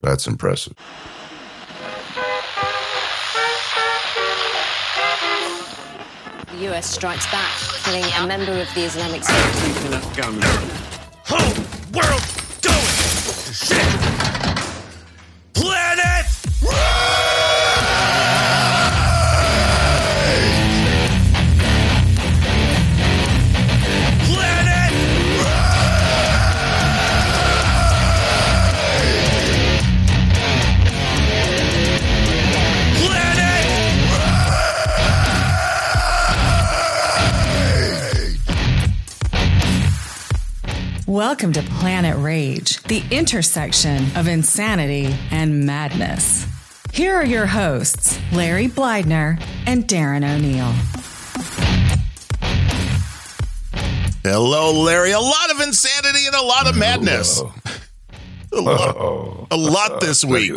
That's impressive. The US strikes back, killing a member of the Islamic State. Welcome to Planet Rage, the intersection of insanity and madness. Here are your hosts, Larry Blydner and Darren O'Neill. Hello, Larry. A lot of insanity and a lot of madness. A lot, Oh, a lot this week.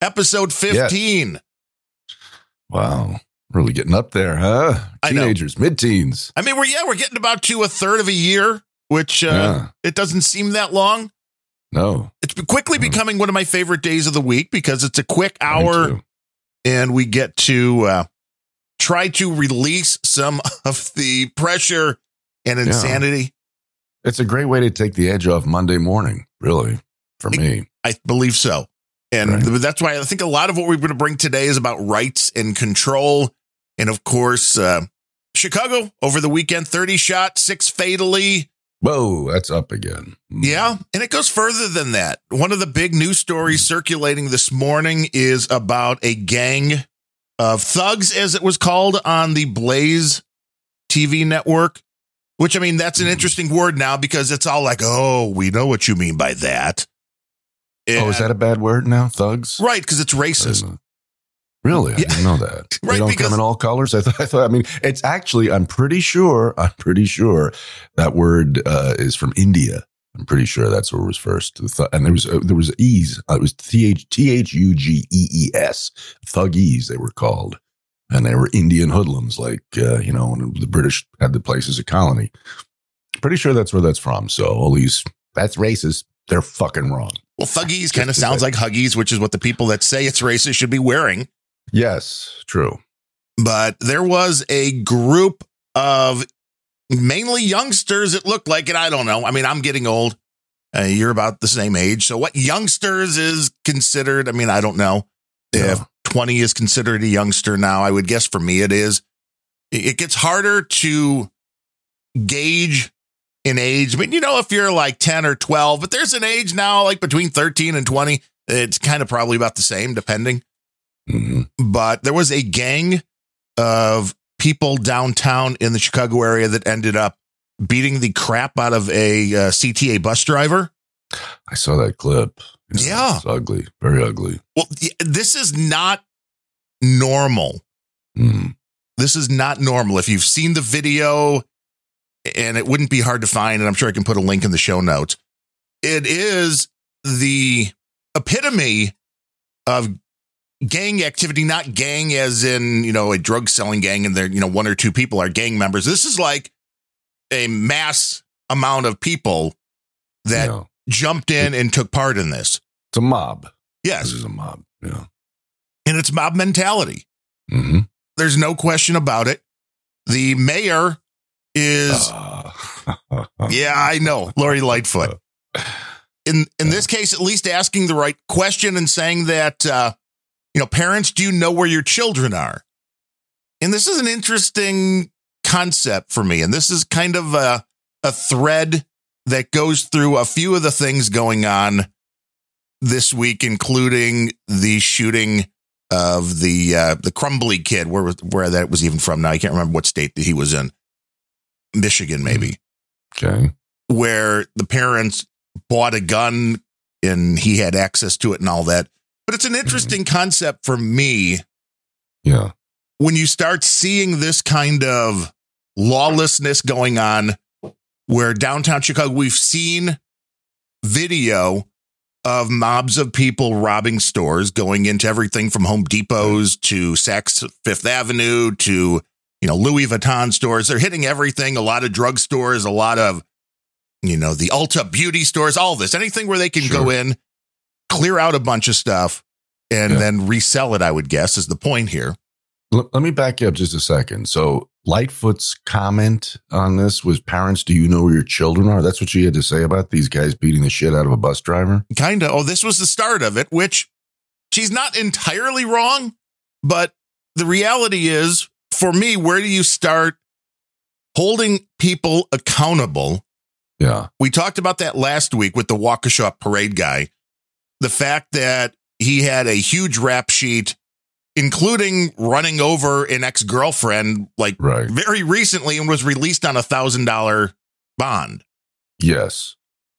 Episode 15. Wow. Really getting up there, huh? Teenagers, mid teens. I mean, we're yeah, we're getting about to a third of a year, which uh, Yeah. it doesn't seem that long. No. It's quickly becoming one of my favorite days of the week because it's a quick hour and we get to uh, try to release some of the pressure and insanity. It's a great way to take the edge off Monday morning, really, for me. I believe so. And Right. that's why I think a lot of what we're going to bring today is about rights and control. And of course, uh, Chicago over the weekend 30 shot, six fatally. Whoa, that's up again. Hmm. Yeah. And it goes further than that. One of the big news stories circulating this morning is about a gang of thugs, as it was called on the Blaze TV network. Which I mean, that's an hmm. interesting word now because it's all like, oh, we know what you mean by that. Oh, is that a bad word now? Thugs? right? Because it's racist. Really? I Yeah. didn't know that. Right, They don't come in all colors. I thought, I thought, I mean, it's actually, I'm pretty sure, I'm pretty sure that word uh, is from India. I'm pretty sure that's where it was first. And there was, uh, there was E's. Uh, it was T H T H U G E E S. Thuggies, they were called. And they were Indian hoodlums, like, uh, you know, when the British had the place as a colony. Pretty sure that's where that's from. So all these, that's racist. They're fucking wrong. Well, thuggies kind of sounds like huggies, which is what the people that say it's racist should be wearing. Yes, true. But there was a group of mainly youngsters, it looked like, and I don't know. I mean, I'm getting old. Uh, you're about the same age. So, what youngsters is considered? I mean, I don't know if 20 is considered a youngster now. I would guess for me it is. It it gets harder to gauge in age. I mean, you know, if you're like 10 or 12, but there's an age now, like between 13 and 20. It's kind of probably about the same, depending. Hmm But there was a gang of people downtown in the Chicago area that ended up beating the crap out of a uh, CTA bus driver. I saw that clip. Yeah. It's ugly. Very ugly. Well, this is not normal. Mm. This is not normal. If you've seen the video, and it wouldn't be hard to find, and I'm sure I can put a link in the show notes, it is the epitome of gang activity, not gang as in, you know, a drug selling gang and there, you know, one or two people are gang members. This is like a mass amount of people that Yeah. jumped in and took part in this. It's a mob. This Yes. is a mob. Yeah. And it's mob mentality. hmm There's no question about it. The mayor is Yeah, I know. Lori Lightfoot. In in this case, at least asking the right question and saying that uh, you know, parents, do you know where your children are? And this is an interesting concept for me. And this is kind of a, a thread that goes through a few of the things going on this week, including the shooting of the uh, the Crumbley kid, where where that was even from now. I can't remember what state that he was in. Michigan, maybe Okay. where the parents bought a gun and he had access to it and all that. But it's an interesting concept for me Yeah. when you start seeing this kind of lawlessness going on where downtown Chicago, we've seen video of mobs of people robbing stores, going into everything from Home Depots to Saks Fifth Avenue to, you know, Louis Vuitton stores. They're hitting everything, a lot of drug stores, a lot of, you know, the Ulta beauty stores, all this, anything where they can go in clear out a bunch of stuff and Yeah. then resell it, I would guess, is the point here. Let, let me back you up just a second. So Lightfoot's comment on this was parents, do you know where your children are? That's what she had to say about these guys beating the shit out of a bus driver. Kind of. Oh, this was the start of it, which she's not entirely wrong, but the reality is for me, where do you start holding people accountable? Yeah. We talked about that last week with the Waukesha parade guy. The fact that he had a huge rap sheet, including running over an ex girlfriend like Right. very recently and was released on a thousand dollar bond. Yes.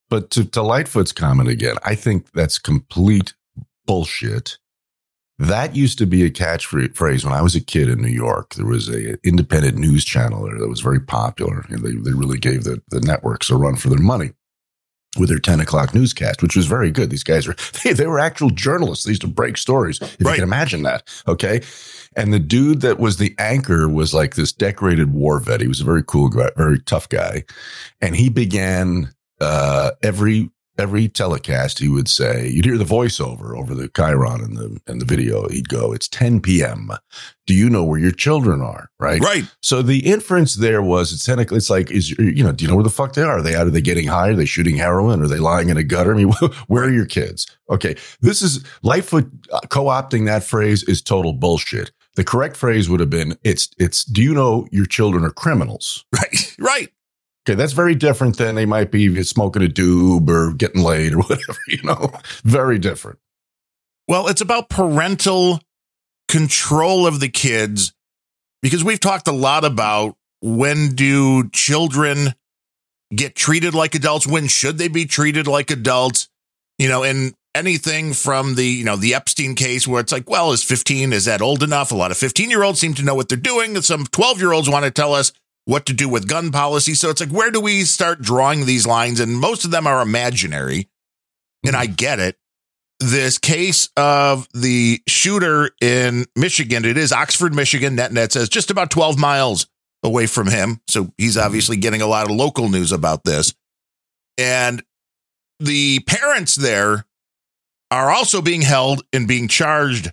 But to, to Lightfoot's comment again, I think that's complete bullshit. That used to be a catchphrase when I was a kid in New York. There was a independent news channel there that was very popular. And they, they really gave the, the networks a run for their money with their 10 o'clock newscast, which was very good. These guys were, they, they were actual journalists. They used to break stories. If Right. you can imagine that. Okay. And the dude that was the anchor was like this decorated war vet. He was a very cool guy, very tough guy. And he began, uh, every, every telecast, he would say, you'd hear the voiceover over the chyron and the, and the video. He'd go, it's 10 PM. Do you know where your children are? Right. Right. So the inference there was it's technically it's like is you know do you know where the fuck they are? Are they out? Are they getting high? Are they shooting heroin? Are they lying in a gutter? I mean, where are your kids? Okay, this is Lightfoot uh, co-opting that phrase is total bullshit. The correct phrase would have been it's it's do you know your children are criminals? Right. Right. Okay, that's very different than they might be smoking a doob or getting laid or whatever. You know, very different. Well, it's about parental control of the kids because we've talked a lot about when do children get treated like adults? When should they be treated like adults? You know, and anything from the, you know, the Epstein case where it's like, well, is 15, is that old enough? A lot of 15 year olds seem to know what they're doing. And some 12 year olds want to tell us what to do with gun policy. So it's like, where do we start drawing these lines? And most of them are imaginary. And I mm-hmm. get it this case of the shooter in Michigan. It is Oxford, Michigan. Net Ned says just about 12 miles away from him. So he's mm-hmm. obviously getting a lot of local news about this. And the parents there are also being held and being charged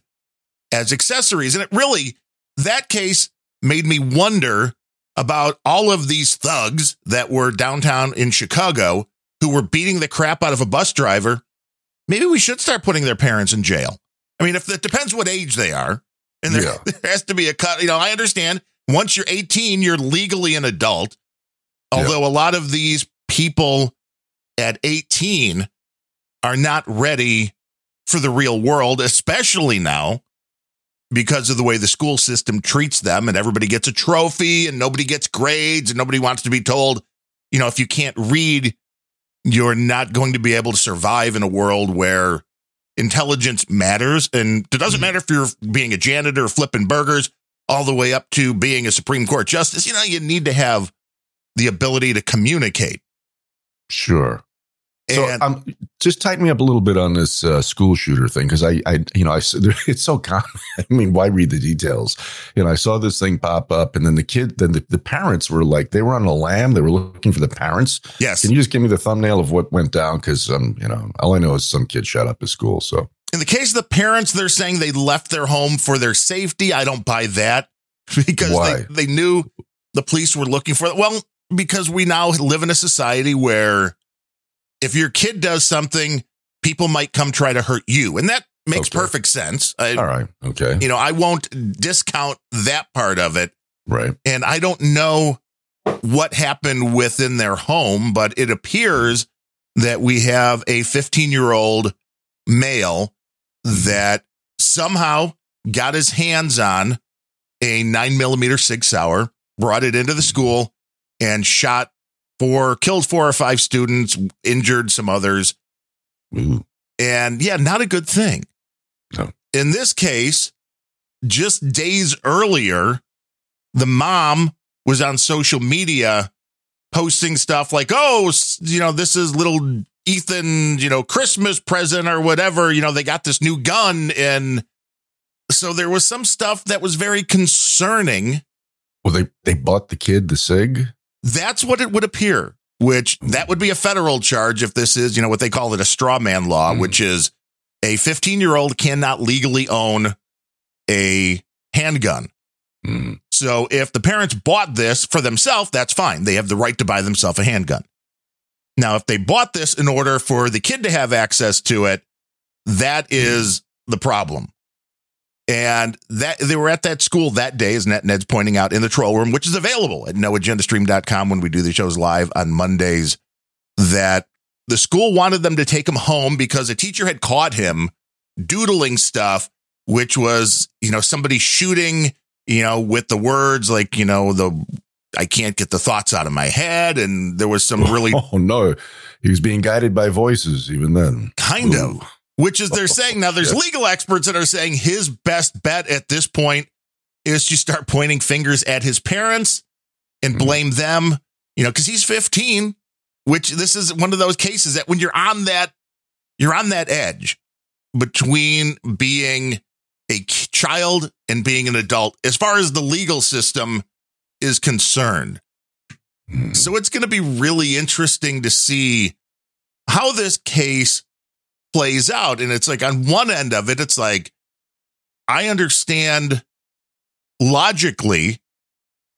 as accessories. And it really, that case made me wonder about all of these thugs that were downtown in Chicago who were beating the crap out of a bus driver maybe we should start putting their parents in jail. I mean, if it depends what age they are, and there, Yeah. there has to be a cut. You know, I understand once you're 18, you're legally an adult. Yeah. Although a lot of these people at 18 are not ready for the real world, especially now because of the way the school system treats them and everybody gets a trophy and nobody gets grades and nobody wants to be told, you know, if you can't read, you're not going to be able to survive in a world where intelligence matters. And it doesn't mm-hmm. matter if you're being a janitor flipping burgers, all the way up to being a Supreme Court justice. You know, you need to have the ability to communicate. Sure. So um, just tighten me up a little bit on this uh, school shooter thing because I, I, you know, I it's so common. I mean, why read the details? You know, I saw this thing pop up, and then the kid, then the, the parents were like, they were on a lamb. They were looking for the parents. yes, Can you just give me the thumbnail of what went down? Because um, you know, all I know is some kid shot up his school. So in the case of the parents, they're saying they left their home for their safety. I don't buy that because Why? they, they knew the police were looking for it. Well, because we now live in a society where if your kid does something, people might come try to hurt you. And that makes Okay. perfect sense. I, all right, okay, You know, I won't discount that part of it. right, And I don't know what happened within their home, but it appears that we have a 15 year old male that somehow got his hands on a nine millimeter SIG Sauer, brought it into the school and shot four, killed four or five students, injured some others. Ooh, And yeah, not a good thing. No. In this case, just days earlier, the mom was on social media posting stuff like, oh, you know, this is little Ethan, you know, Christmas present or whatever. You know, they got this new gun. And so there was some stuff that was very concerning. well, they they bought the kid the sig. That's what it would appear, which that would be a federal charge if this is, you know, what they call it a straw man law, Mhm. which is a 15 year old cannot legally own a handgun. Mm. So if the parents bought this for themselves, that's fine. They have the right to buy themselves a handgun. Now, if they bought this in order for the kid to have access to it, that is the problem. And that they were at that school that day, as Net Ned's pointing out in the troll room, which is available at noagendastream.com when we do the shows live on Mondays. That the school wanted them to take him home because a teacher had caught him doodling stuff, which was, you know, somebody shooting, you know, with the words like, you know, the I can't get the thoughts out of my head. And there was some really Oh no, he was being guided by voices even then. kind Ooh. of, which is they're saying now there's legal experts that are saying his best bet at this point is to start pointing fingers at his parents and Mhm. blame them, you know, because he's 15, which this is one of those cases that when you're on that, you're on that edge between being a child and being an adult as far as the legal system is concerned. Mm. So it's going to be really interesting to see how this case plays out. And it's like on one end of it, it's like, I understand logically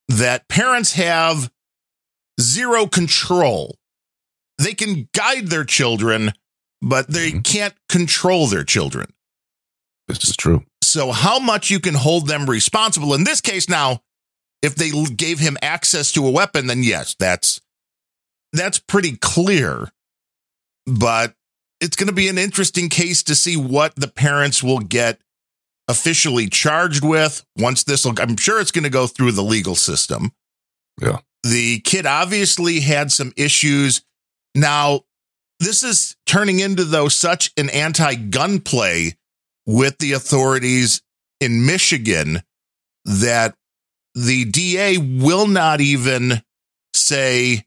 that parents have zero control. They can guide their children, but they Mhm. can't control their children. This is true. So, how much you can hold them responsible in this case now, if they gave him access to a weapon, then yes, that's that's pretty clear. But it's going to be an interesting case to see what the parents will get officially charged with once this will I'm sure it's going to go through the legal system. Yeah. The kid obviously had some issues. Now, this is turning into though such an anti-gun play with the authorities in Michigan that the DA will not even say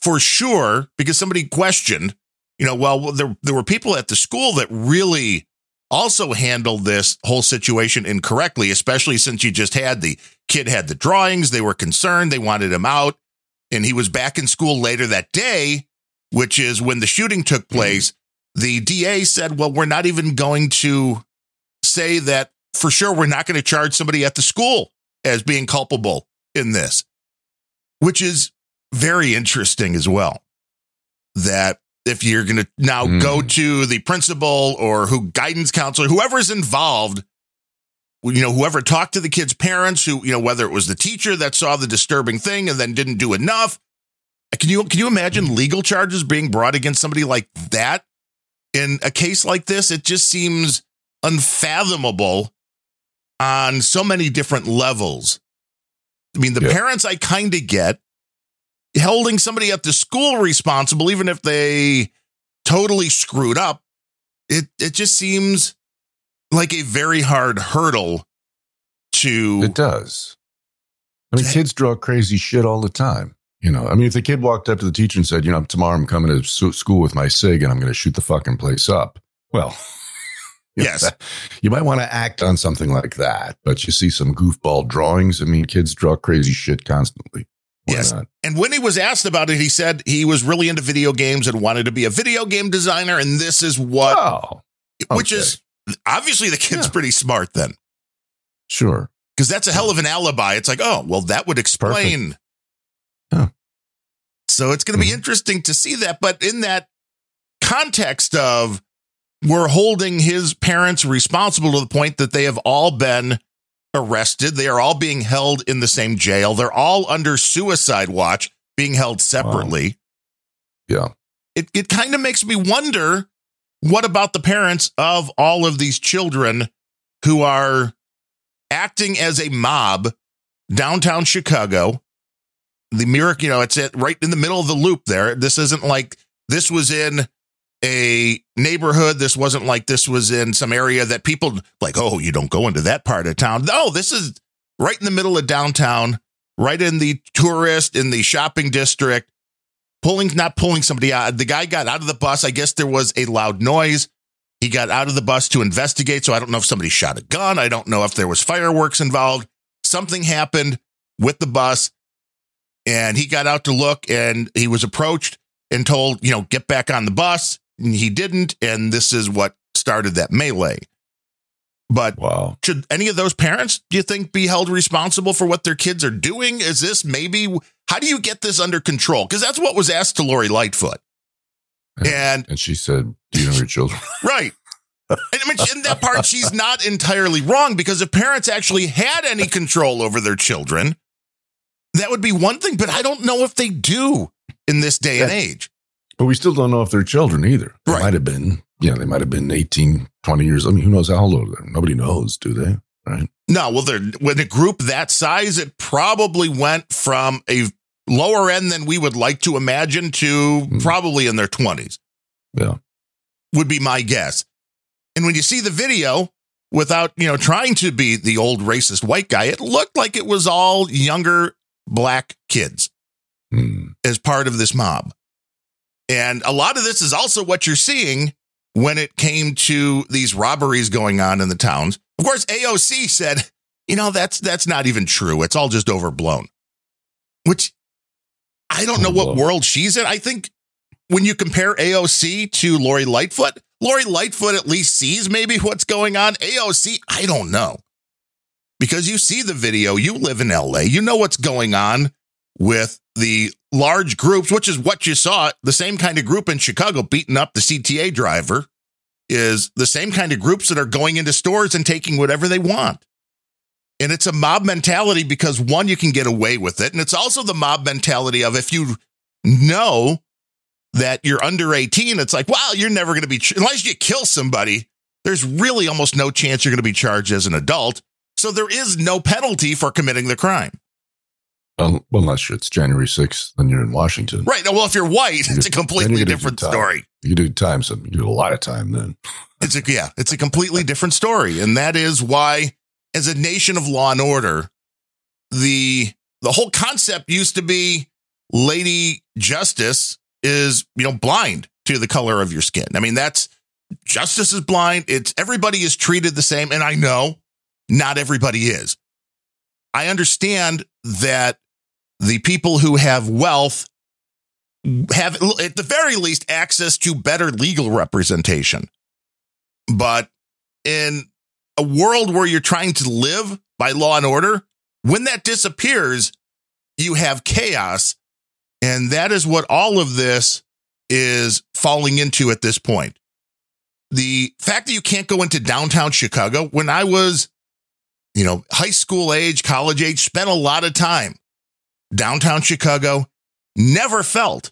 for sure because somebody questioned, you know, well, there, there were people at the school that really also handled this whole situation incorrectly, especially since you just had the kid had the drawings. They were concerned. They wanted him out. And he was back in school later that day, which is when the shooting took mm-hmm. place. The DA said, well, we're not even going to say that for sure we're not going to charge somebody at the school as being culpable in this, which is very interesting as well. That if you're going to now Mm. go to the principal or who guidance counselor, whoever's involved, you know, whoever talked to the kid's parents, who, you know, whether it was the teacher that saw the disturbing thing and then didn't do enough. Can you can you imagine legal charges being brought against somebody like that in a case like this? It just seems unfathomable on so many different levels. I mean, the Yeah. parents I kind of get holding somebody at the school responsible, even if they totally screwed up. It it just seems like a very hard hurdle to. It does. I mean, kids draw crazy shit all the time. You know, I mean, if the kid walked up to the teacher and said, you know, tomorrow I'm coming to school with my SIG and I'm going to shoot the fucking place up. Well, Yes. that- you might want to act on something like that. But you see some goofball drawings. I mean, kids draw crazy shit constantly. Why Yes. not? And when he was asked about it, he said he was really into video games and wanted to be a video game designer. And this is what, Oh, which is obviously the kid's Yeah. pretty smart then, sure. because that's a hell of an alibi. It's like, oh, well, that would explain. Yeah. So it's going to be Mhm. interesting to see that. But in that context of we're holding his parents responsible to the point that they have all been arrested, they are all being held in the same jail, they're all under suicide watch, being held separately. Yeah. it, it kind of makes me wonder what about the parents of all of these children who are acting as a mob downtown Chicago. The miracle, you know, it's at, right in the middle of the loop there. This isn't like this was in a neighborhood. This wasn't like this was in some area that people like, oh, you don't go into that part of town. No, this is right in the middle of downtown, right in the tourist, in the shopping district pulling not pulling somebody out. The guy got out of the bus. I guess there was a loud noise. He got out of the bus to investigate. So i don't know if somebody shot a gun. I don't know if there was fireworks involved. Something happened with the bus and he got out to look and he was approached and told you know get back on the bus he didn't and this is what started that melee. But Wow. should any of those parents, do you think, be held responsible for what their kids are doing? Is this maybe how do you get this under control? Because that's what was asked to Lori Lightfoot. And And she said, Do you know your children? right. And I mean, in that part, she's not entirely wrong because if parents actually had any control over their children, that would be one thing. But I don't know if they do in this day and age. But we still don't know if they're children either. They Right. might have been, you know, they might have been 18, 20 years. I mean, who knows how old they're? Nobody knows, do they? Right. No, well, they're with a group that size, it probably went from a lower end than we would like to imagine to Hmm. probably in their 20s, Yeah. would be my guess. And when you see the video, without, you know, trying to be the old racist white guy, it looked like it was all younger black kids Hmm. as part of this mob. And a lot of this is also what you're seeing when it came to these robberies going on in the towns. Of course, AOC said, you know, that's that's not even true. It's all just overblown. Which I don't know what world she's in. I think when you compare AOC to Lori Lightfoot, Lori Lightfoot at least sees maybe what's going on. AOC, I don't know. Because you see the video, you live in LA, you know what's going on with the large groups, which is what you saw. The same kind of group in Chicago beating up the CTA driver is the same kind of groups that are going into stores and taking whatever they want. And it's a mob mentality because one, you can get away with it. And it's also the mob mentality of if you know that you're under 18, it's like, wow, you're never going to be, ch- unless you kill somebody, there's really almost no chance you're going to be charged as an adult. So there is no penalty for committing the crime. Um, well, unless it's January 6th, then you're in Washington. Right. Well, if you're white, it's a completely different story. You do time, so you do a lot of time then. It's a yeah, it's a completely different story, and that is why, as a nation of law and order, the the whole concept used to be Lady Justice is you know blind to the color of your skin. I mean that's justice is blind. It's everybody is treated the same, and I know not everybody is. I understand that the people who have wealth have at the very least access to better legal representation. But in a world where you're trying to live by law and order, when that disappears, you have chaos. And that is what all of this is falling into at this point. The fact that you can't go into downtown Chicago, when I was, you know, high school age, college age, spent a lot of time downtown Chicago, never felt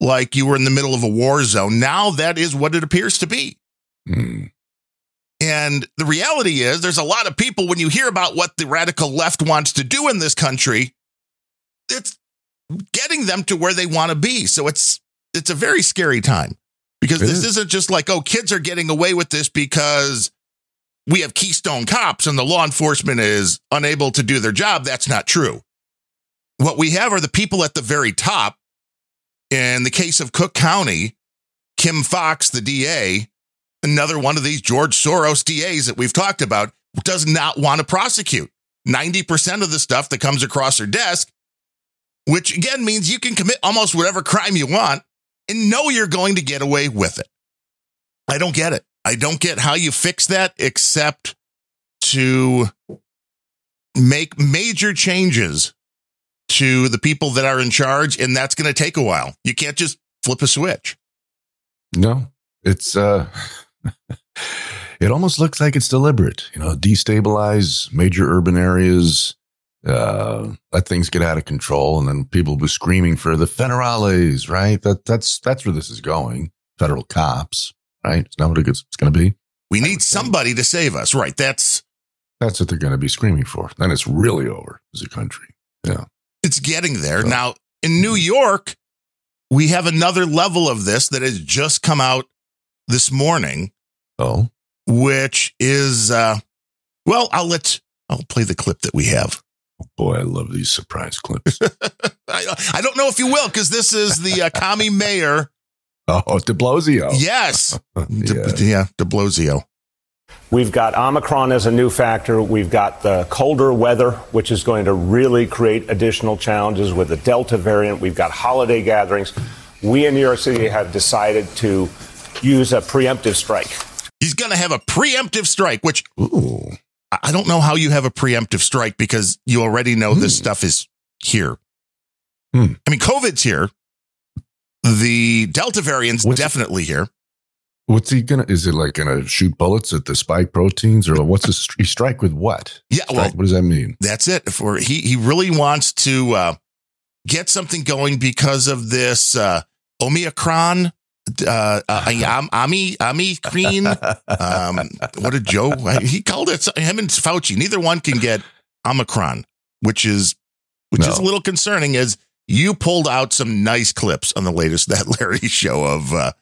like you were in the middle of a war zone. Now that is what it appears to be. Hmm. And the reality is, there's a lot of people when you hear about what the radical left wants to do in this country, it's getting them to where they want to be. So it's it's a very scary time because It this is. isn't just like, oh, kids are getting away with this because we have Keystone cops and the law enforcement is unable to do their job. That's not true. What we have are the people at the very top. In the case of Cook County, Kim Foxx, the DA, another one of these George Soros DAs that we've talked about, does not want to prosecute 90% of the stuff that comes across her desk, which again means you can commit almost whatever crime you want and know you're going to get away with it. I don't get it. I don't get how you fix that except to make major changes to the people that are in charge, and that's going to take a while. You can't just flip a switch. No, it's uh, it almost looks like it's deliberate. You know, destabilize major urban areas, uh, let things get out of control, and then people will be screaming for the federales. Right? That that's that's where this is going. Federal cops. Right? It's not what it's, it's going to be. We need somebody to save us. Right. That's That's what they're going to be screaming for. Then it's really over as a country. Yeah. it's getting there. Oh. Now, in New York, we have another level of this that has just come out this morning, Oh, which is uh well, I'll let I'll play the clip that we have. boy, I love these surprise clips. I, I don't know if you will, because this is the uh, commie mayor. Oh, De Blasio. Yes. Yeah. De, yeah, de Blasio. We've got Omicron as a new factor. We've got the colder weather, which is going to really create additional challenges with the Delta variant. We've got holiday gatherings. We in New York City have decided to use a preemptive strike. He's going to have a preemptive strike, which Ooh. I- I don't know how you have a preemptive strike because you already know this Hmm. stuff is here. Hmm. I mean, COVID's here. The Delta variant's What's- definitely here. What's he gonna? Is it like gonna shoot bullets at the spike proteins, or what's a stri- strike with what? Yeah, Strike, well, what does that mean? that's it. For he he really wants to uh, get something going because of this uh, Omicron. Uh, uh, Am- Ami Ami Green. Um, what did Joe? He called it him and Fauci. Neither one can get Omicron, which is which is a little concerning. As you pulled out some nice clips on the latest that Larry show of uh,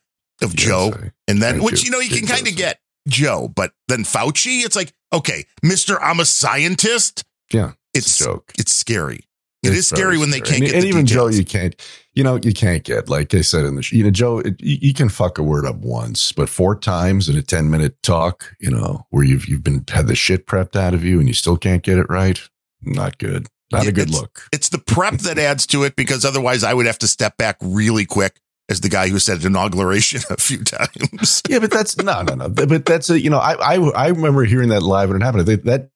of Joe, Yes, I- and then which you. you know you can kind of get Joe, but then Fauci, it's like okay, Mister, I'm a scientist. yeah, It's it's a joke. it's scary. It It's is scary when they scary. can't and, get and even details. Joe, you can't. You know, you can't get like I said in the you know Joe, it, you, you can fuck a word up once, but four times in a ten minute talk, you know, where you've you've been had the shit prepped out of you and you still can't get it right. Not good. Not a good it's- look. It's the prep that adds to it because otherwise I would have to step back really quick as the guy who said inauguration a few times. Yeah, but that's no, no, no. But that's a you know, I I I remember hearing that live when it happened. That, that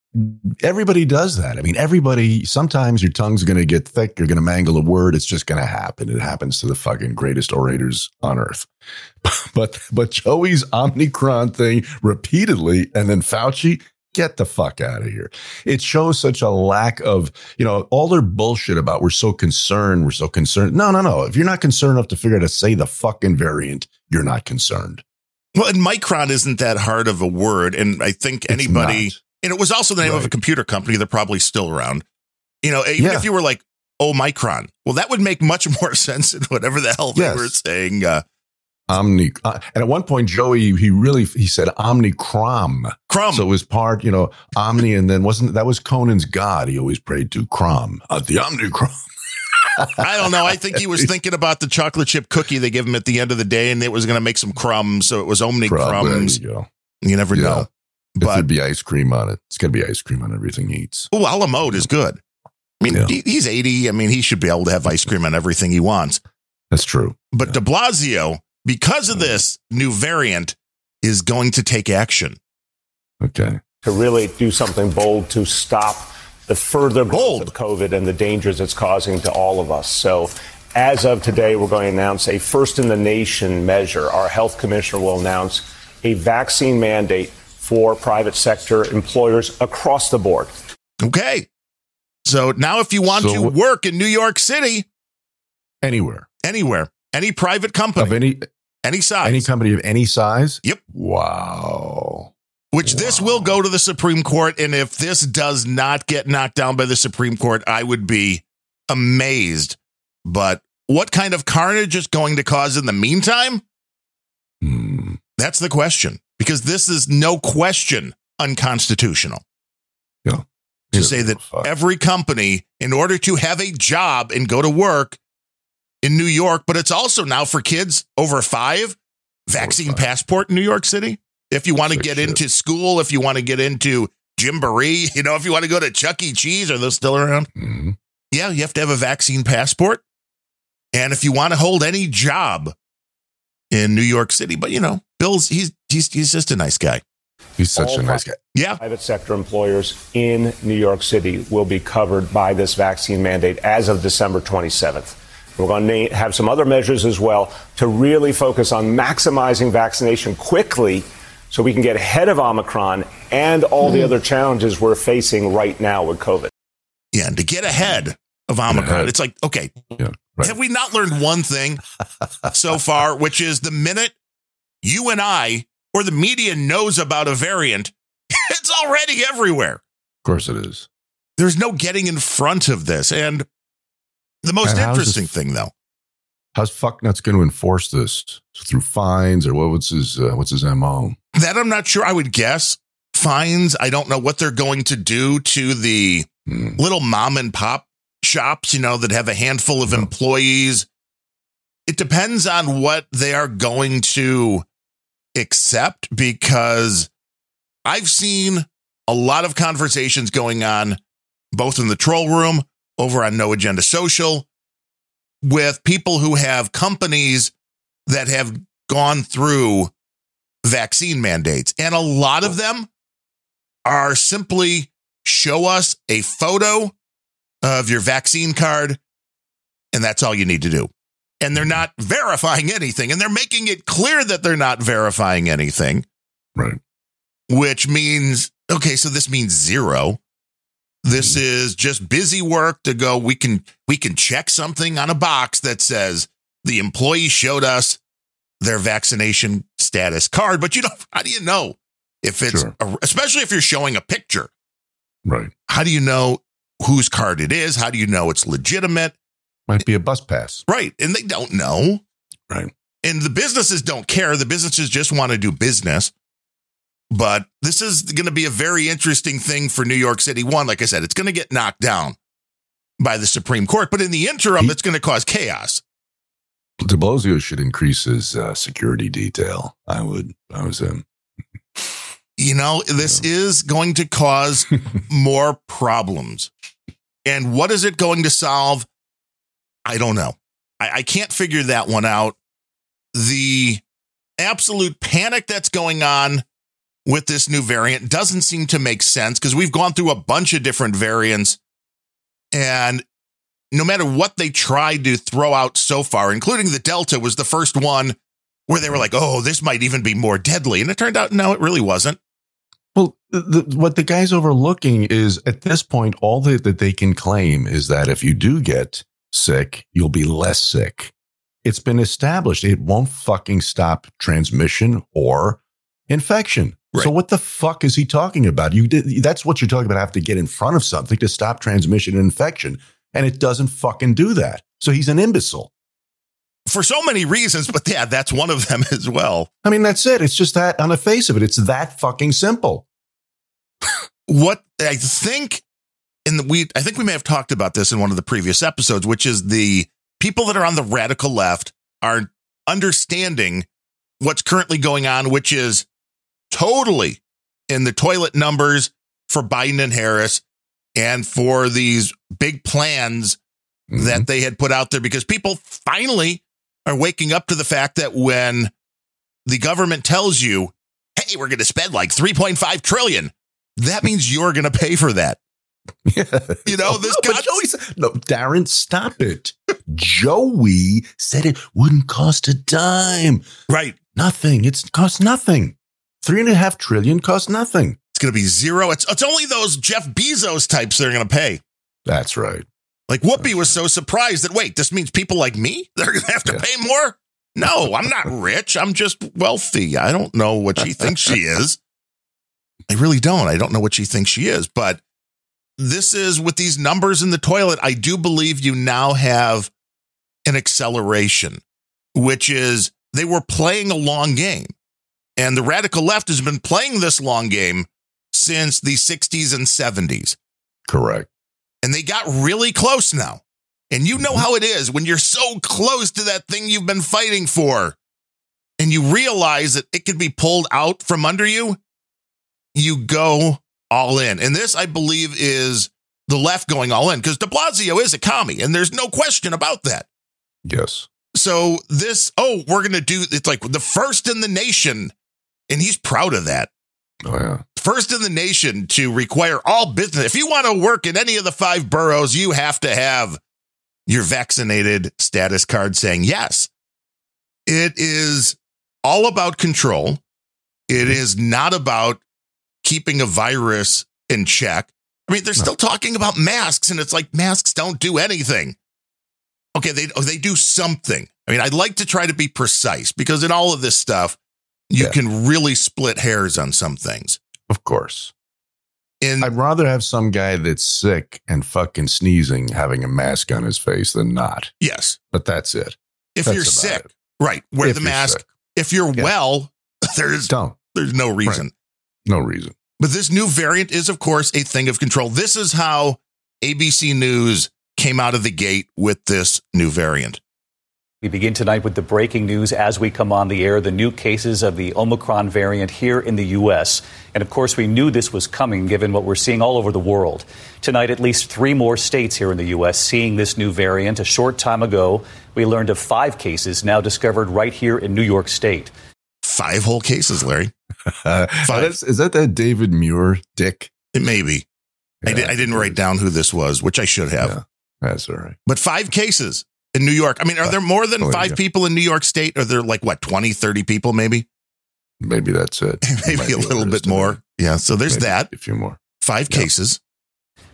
everybody does that. I mean, everybody. Sometimes your tongue's going to get thick. You're going to mangle a word. It's just going to happen. It happens to the fucking greatest orators on earth. But but Joey's Omicron thing repeatedly, and then Fauci. Get the fuck out of here. It shows such a lack of, you know, all their bullshit about we're so concerned, we're so concerned. No, no, no. If you're not concerned enough to figure out how to say the fucking variant, you're not concerned. Well, and micron isn't that hard of a word. And I think anybody, and it was also the name of a computer company. They're probably still around. You know, even Yeah. if you were like, oh, micron, well, that would make much more sense than whatever the hell they were saying. Uh, Omni, uh, and at one point, Joey, he really he said Omnicrom. Crom. So it was part, you know, Omni, and then wasn't that was Conan's god? He always prayed to Crom, uh, the Omnicrom. I don't know. I think he was thinking about the chocolate chip cookie they give him at the end of the day, and it was going to make some crumbs. So it was Omni Probably, crumbs. You. You never Yeah. know. But there'd be ice cream on it, it's got to be ice cream on everything he eats. oh, a la mode is good. I mean, Yeah. he's 80. I mean, he should be able to have ice cream on everything he wants. That's true. But de Blasio, because of this new variant, is going to take action. Okay. to really do something bold to stop the further growth Bold. of COVID and the dangers it's causing to all of us. So, as of today, we're going to announce a first in the nation measure. Our health commissioner will announce a vaccine mandate for private sector employers across the board. Okay. So now, if you want So to work in New York City, Anywhere anywhere, any private company, of any any size, any company of any size. Yep. Wow. which this will go to the Supreme Court. And if this does not get knocked down by the Supreme Court, I would be amazed. But what kind of carnage is going to cause in the meantime? Hmm. That's the question. Because this is no question unconstitutional. Yeah. To say that every company, in order to have a job and go to work in New York, but it's also now for kids over five, vaccine five. passport in New York City. If you want to get shit. into school, if you want to get into Gymboree, you know, if you want to go to Chuck E. Cheese, are those still around? Mhm. Yeah, you have to have a vaccine passport. And if you want to hold any job in New York City, but you know, Bill's he's he's he's just a nice guy. He's such All a nice guy. Yeah. Private sector employers in New York City will be covered by this vaccine mandate as of December 27th. We're going to have some other measures as well to really focus on maximizing vaccination quickly so we can get ahead of Omicron and all the mm-hmm. other challenges we're facing right now with COVID. Yeah, and to get ahead of Omicron, ahead. it's like, okay, Yeah. Right. have we not learned one thing so far, which is the minute you and I or the media knows about a variant, it's already everywhere. Of course it is. There's no getting in front of this. And the most And how's this- interesting thing, though, How's fucknuts going to enforce this through fines or what, what's his uh, what's his mo? that I'm not sure. I would guess fines. I don't know what they're going to do to the Hmm. little mom and pop shops, you know, that have a handful of No. employees. It depends on what they are going to accept because I've seen a lot of conversations going on both in the troll room over on No Agenda Social with people who have companies that have gone through vaccine mandates. And a lot of them are simply show us a photo of your vaccine card, and that's all you need to do. And they're not verifying anything, and they're making it clear that they're not verifying anything, Right. which means, okay, so this means zero. This is just busy work to go. We can we can check something on a box that says the employee showed us their vaccination status card, but you don't. How do you know if it's Sure. a, especially if you're showing a picture? Right. How do you know whose card it is? How do you know it's legitimate? Might be a bus pass. Right, and they don't know. Right. And the businesses don't care. The businesses just want to do business. But this is going to be a very interesting thing for New York City. One, like I said, it's going to get knocked down by the Supreme Court, but in the interim, He- it's going to cause chaos. De Blasio should increase his uh, security detail. I would. I was in. You know, this is going to cause more problems. And what is it going to solve? I don't know. I, I can't figure that one out. The absolute panic that's going on with this new variant doesn't seem to make sense because we've gone through a bunch of different variants. And no matter what they tried to throw out so far, including the Delta was the first one where they were like, oh, this might even be more deadly. And it turned out, no, it really wasn't. Well, the, what the guy's overlooking is at this point, all that they can claim is that if you do get sick, you'll be less sick. It's been established. It won't fucking stop transmission or infection. So what the fuck is he talking about? You did, that's what you're talking about. Have to get in front of something to stop transmission and infection. And it doesn't fucking do that. So he's an imbecile. For so many reasons, but yeah, that's one of them as well. I mean, that's it. It's just that on the face of it, it's that fucking simple. what I think in the we I think we may have talked about this in one of the previous episodes, which is the people that are on the radical left are understanding what's currently going on, which is totally in the toilet numbers for Biden and Harris and for these big plans Mm-hmm. that they had put out there because people finally are waking up to the fact that when the government tells you, "Hey, we're going to spend like 3.5 trillion," that means you're going to pay for that. Yeah. You know, this no, Joey said, no, Darren, stop it. Joey said it wouldn't cost a dime. Right. Nothing. It's cost nothing. Three and a half trillion cost nothing. It's going to be zero. It's it's only those Jeff Bezos types that are going to pay. That's right. Like Whoopi was so surprised that wait, this means people like me they're going to have to Yeah. pay more. No, I'm not rich. I'm just wealthy. I don't know what she thinks she is. I really don't. I don't know what she thinks she is. But this is with these numbers in the toilet. I do believe you now have an acceleration, which is they were playing a long game. And the radical left has been playing this long game since the 60s and 70s Correct. and they got really close now. And you know mm-hmm. how it is when you're so close to that thing you've been fighting for and you realize that it could be pulled out from under you, you go all in. And this, I believe, is the left going all in because de Blasio is a commie, and there's no question about that. Yes. So, this, oh, we're going to do it's like the first in the nation, and he's proud of that Oh, yeah. first in the nation to require all business. If you want to work in any of the five boroughs, you have to have your vaccinated status card saying yes. It is all about control. It is not about keeping a virus in check. I mean, they're still talking about masks, and it's like masks don't do anything. Okay, they oh, they do something. I mean, I'd like to try to be precise because in all of this stuff, you Yeah. can really split hairs on some things. Of course. And I'd rather have some guy that's sick and fucking sneezing having a mask on his face than not. yes, But that's it. if That's you're sick, it. right, wear If the mask. sick. If you're Yeah. well, there's Don't. there's no reason. No reason. But this new variant is, of course, a thing of control. This is how ABC News came out of the gate with this new variant. We begin tonight with the breaking news as we come on the air the new cases of the Omicron variant here in the U.S. And of course, we knew this was coming given what we're seeing all over the world. Tonight, at least three more states here in the U.S. seeing this new variant. A short time ago, we learned of five cases now discovered right here in New York State. Five whole cases, Larry. Uh, is, is that that David Muir dick? It may be. I, Yeah. did, I didn't write down who this was, which I should have. Yeah. That's all right. But five cases in New York. I mean, are uh, there more than Oh, five yeah. people in New York State? Are there like what, 20, 30 people maybe? Maybe that's it. Maybe a little bit overestimated. more. Yeah. So there's Maybe that. A few more. Five Yeah. cases.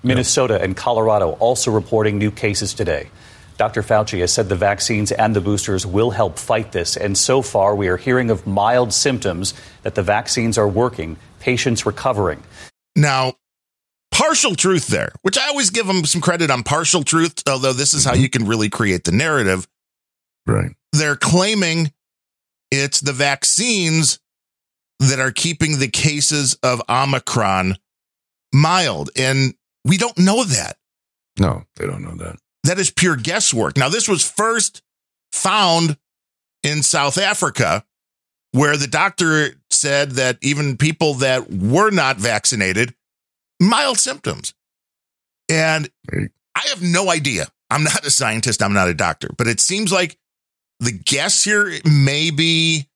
Minnesota and Colorado also reporting new cases today. Dr. Fauci has said the vaccines and the boosters will help fight this. And so far, we are hearing of mild symptoms that the vaccines are working, patients recovering. Now, partial truth there, which I always give them some credit on partial truth, although this is how Mhm. you can really create the narrative. Right. They're claiming it's the vaccines that are keeping the cases of Omicron mild. And we don't know that. No, they don't know that. That is pure guesswork. Now, this was first found in South Africa, where the doctor said that even people that were not vaccinated, mild symptoms. And I have no idea. I'm not a scientist, I'm not a doctor, but it seems like the guess here may be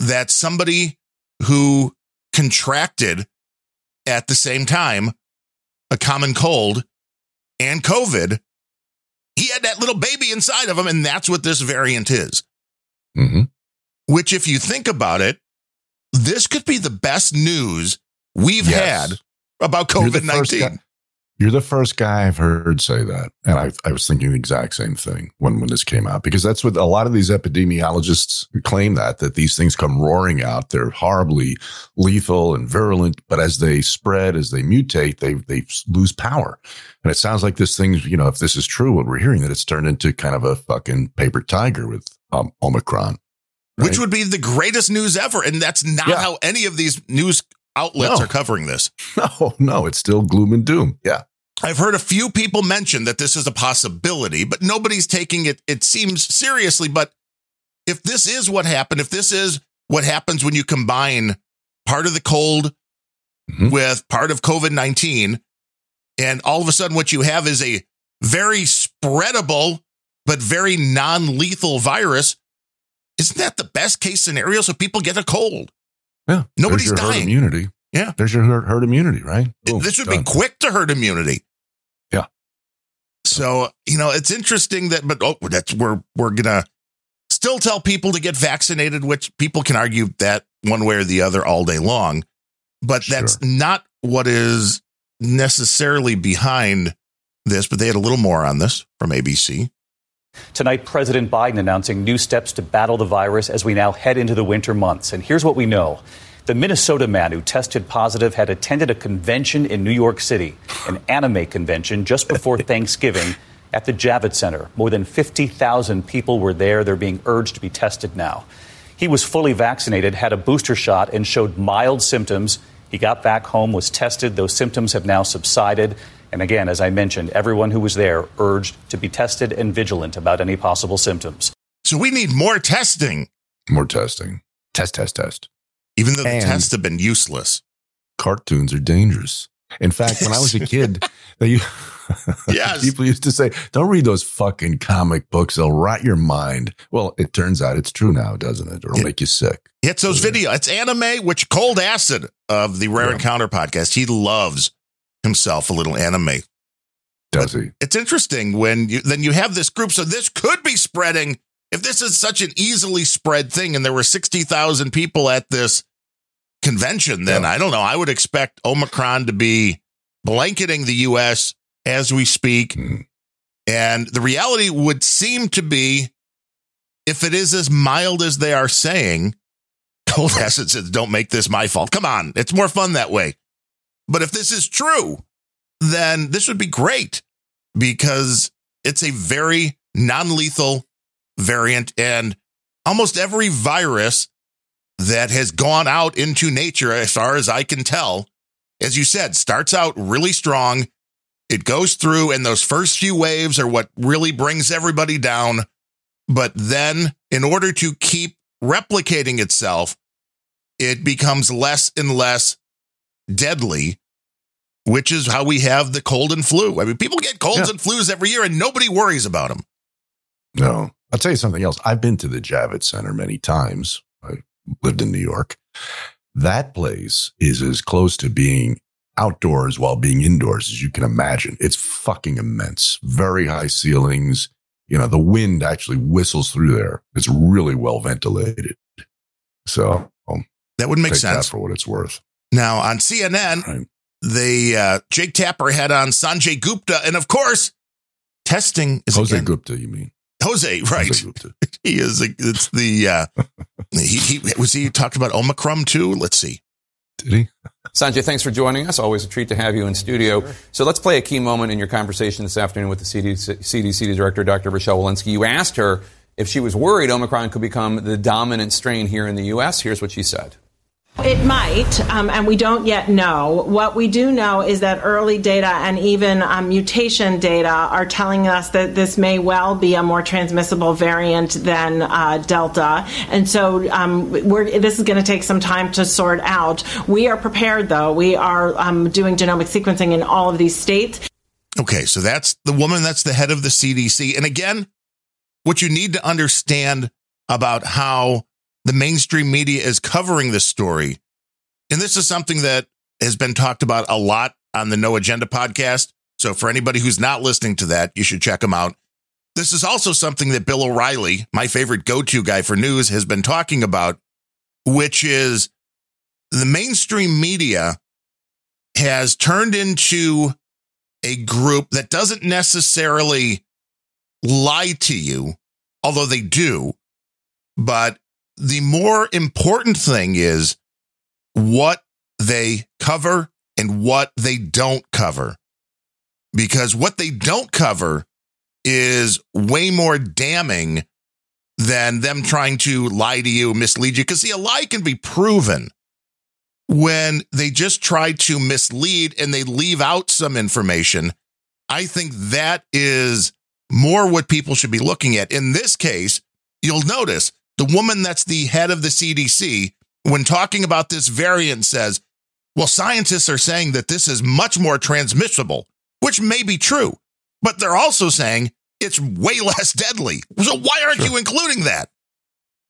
that somebody who contracted at the same time a common cold and COVID, he had that little baby inside of him, and that's what this variant is. hmm Which, if you think about it, this could be the best news we've Yes. had about COVID 19. You're the first guy I've heard say that. And I, I was thinking the exact same thing when, when this came out, because that's what a lot of these epidemiologists claim that, that these things come roaring out. They're horribly lethal and virulent, but as they spread, as they mutate, they, they lose power. And it sounds like this thing's, you know, if this is true, what we're hearing, that it's turned into kind of a fucking paper tiger with um, Omicron. which would be the greatest news ever. And that's not Yeah. how any of these news outlets No. are covering this. No, no, it's still gloom and doom. Yeah. I've heard a few people mention that this is a possibility, but nobody's taking it, it seems seriously. But if this is what happened, if this is what happens when you combine part of the cold Mhm. with part of COVID 19, and all of a sudden what you have is a very spreadable, but very non lethal virus, isn't that the best case scenario? So people get a cold. Yeah. Nobody's There's your herd dying. immunity. Yeah. There's your herd, herd immunity, right? Boom, this would done. be quick to herd immunity. Yeah. So you know it's interesting that, but oh, that's we're we're gonna still tell people to get vaccinated, which people can argue that one way or the other all day long, but that's not what is necessarily behind this. But they had a little more on this from ABC. Tonight, President Biden announcing new steps to battle the virus as we now head into the winter months. And here's what we know. The Minnesota man who tested positive had attended a convention in New York City, an anime convention just before Thanksgiving at the Javits Center. More than 50,000 people were there. They're being urged to be tested now. He was fully vaccinated, had a booster shot, and showed mild symptoms. He got back home, was tested. Those symptoms have now subsided. And again, as I mentioned, everyone who was there urged to be tested and vigilant about any possible symptoms. So we need more testing, More testing. Test, test, test. even though the tests have been useless. Cartoons are dangerous. In fact, when I was a kid, they Yes. people used to say, "Don't read those fucking comic books; they'll rot your mind." Well, it turns out it's true now, doesn't it? It'll Yeah. make you sick. It's those video. It's anime, which Cold Acid of the Rare Yeah. Encounter podcast. He loves himself a little anime. Does he? It's interesting when you then you have this group. So this could be spreading. If this is such an easily spread thing, and there were sixty thousand people at this convention, then Yeah. I don't know. I would expect Omicron to be blanketing the U.S. as we speak. Hmm. And the reality would seem to be if it is as mild as they are saying, Cold Acid says, don't make this my fault. Come on. It's more fun that way. But if this is true, then this would be great because it's a very non lethal variant. And almost every virus that has gone out into nature, as far as I can tell, as you said, starts out really strong. It goes through, and those first few waves are what really brings everybody down. But then, in order to keep replicating itself, it becomes less and less deadly, which is how we have the cold and flu. I mean, people get colds Yeah. and flus every year, and nobody worries about them. No. I'll tell you something else. I've been to the Javits Center many times. I lived in New York. That place is as close to being outdoors while being indoors as you can imagine. It's fucking immense. Very high ceilings. You know, the wind actually whistles through there. It's really well ventilated. So um, That would make sense. for what it's worth. Now on CNN, Right. they uh, Jake Tapper had on Sanjay Gupta, and of course, testing is Jose again, Gupta, you mean? Jose, right? Jose Gupta. He is. It's the. Uh, he, he was he talked about Omicron too. Let's see. Did he? Sanjay, thanks for joining us. Always a treat to have you in studio. So let's play a key moment in your conversation this afternoon with the CDC, CDC Director, Dr. Rochelle Walensky. You asked her if she was worried Omicron could become the dominant strain here in the U.S. Here's what she said. It might, um, and we don't yet know. What we do know is that early data and even um, mutation data are telling us that this may well be a more transmissible variant than uh, Delta. And so um, this is going to take some time to sort out. We are prepared, though. We are um, doing genomic sequencing in all of these states. Okay, so that's the woman that's the head of the CDC. And again, what you need to understand about how the mainstream media is covering this story, and this is something that has been talked about a lot on the No Agenda podcast. So for anybody who's not listening to that, you should check them out. This is also something that Bill O'Reilly, my favorite go to guy for news, has been talking about, which is the mainstream media has turned into a group that doesn't necessarily lie to you, although they do. But the more important thing is what they cover and what they don't cover. Because what they don't cover is way more damning than them trying to lie to you, mislead you. Because see, a lie can be proven when they just try to mislead and they leave out some information. I think that is more what people should be looking at. In this case, you'll notice the woman that's the head of the CDC, when talking about this variant, says, well, scientists are saying that this is much more transmissible, which may be true, but they're also saying it's way less deadly. So why aren't Sure. you including that?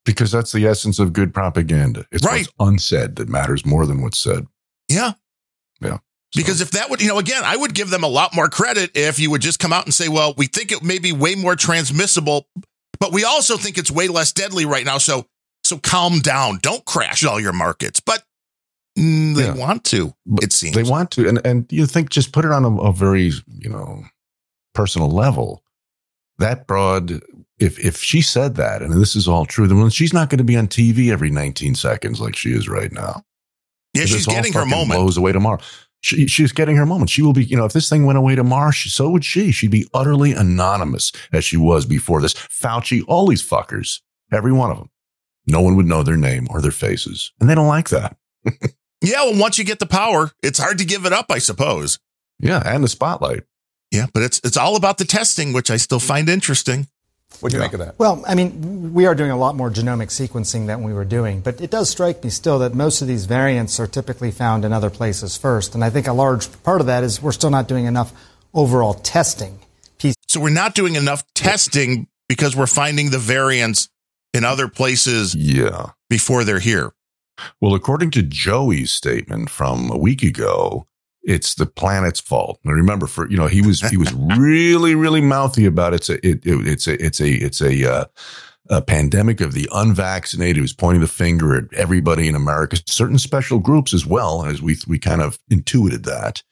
Because that's the essence of good propaganda. It's Right. what's unsaid that matters more than what's said. Yeah. Yeah. Because if that would, you know, again, I would give them a lot more credit if you would just come out and say, well, we think it may be way more transmissible, but we also think it's way less deadly right now. So, so calm down. Don't crash all your markets. But mm, they Yeah. want to, But it seems. They want to, and and you think just put it on a, a very you know personal level. That broad, if if she said that, and this is all true, then she's not going to be on TV every 19 seconds like she is right now. yeah, she's getting her moment. Blows away tomorrow. She, she's getting her moment. She will be, you know, if this thing went away tomorrow, she, so would she. She'd be utterly anonymous as she was before this. Fauci, all these fuckers, every one of them. No one would know their name or their faces, and they don't like that. Yeah. Well, once you get the power, it's hard to give it up, I suppose. Yeah, and the spotlight. Yeah. But it's, it's all about the testing, which I still find interesting. What'd you Yeah. make of that? Well, I mean, we are doing a lot more genomic sequencing than we were doing, but it does strike me still that most of these variants are typically found in other places first. And I think a large part of that is we're still not doing enough overall testing. So we're not doing enough testing because we're finding the variants in other places Yeah. before they're here. Well, according to Joey's statement from a week ago, it's the planet's fault. Now, remember, for you know, he was he was really really mouthy about it's a it, it, it's a it's a it's a uh, a pandemic of the unvaccinated. He was pointing the finger at everybody in America, certain special groups as well, as we we kind of intuited that.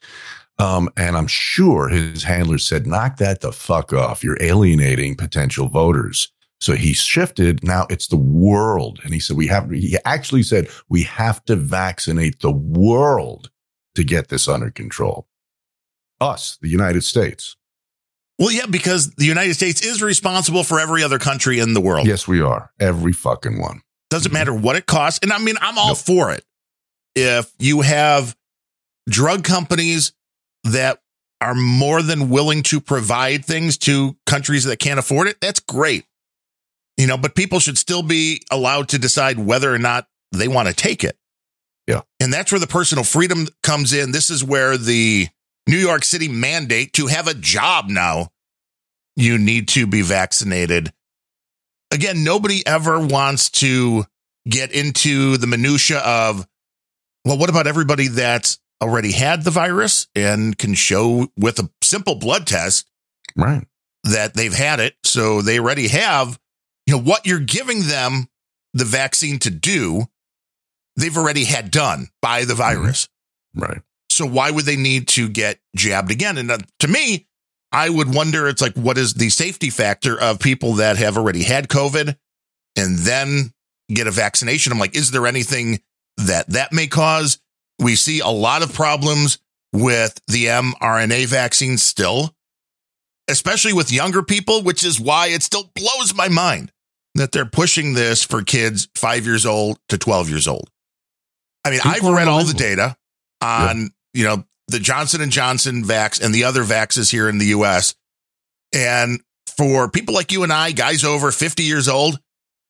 Um, and I'm sure his handlers said, "Knock that the fuck off! You're alienating potential voters." So he shifted. Now it's the world. And he said, we have, he actually said, we have to vaccinate the world to get this under control. Us, the United States. Well, yeah, because the United States is responsible for every other country in the world. Yes, we are. Every fucking one. Doesn't mm-hmm. matter what it costs. And I mean, I'm all Nope. for it. If you have drug companies that are more than willing to provide things to countries that can't afford it, that's great. You know, but people should still be allowed to decide whether or not they want to take it. Yeah. And that's where the personal freedom comes in. This is where the New York City mandate to have a job now, you need to be vaccinated. Again, nobody ever wants to get into the minutia of, well, what about everybody that's already had the virus and can show with a simple blood test Right. that they've had it. So they already have, you know, what you're giving them the vaccine to do, they've already had done by the virus. Right. So why would they need to get jabbed again? And uh, to me, I would wonder it's like, what is the safety factor of people that have already had COVID and then get a vaccination? I'm like, is there anything that that may cause? We see a lot of problems with the mRNA vaccine still, especially with younger people, which is why it still blows my mind that they're pushing this for kids five years old to 12 years old. I mean, People I've read all the data on, you know, the Johnson and Johnson vax and the other vaxes here in the US. And for people like you and I, guys over 50 years old,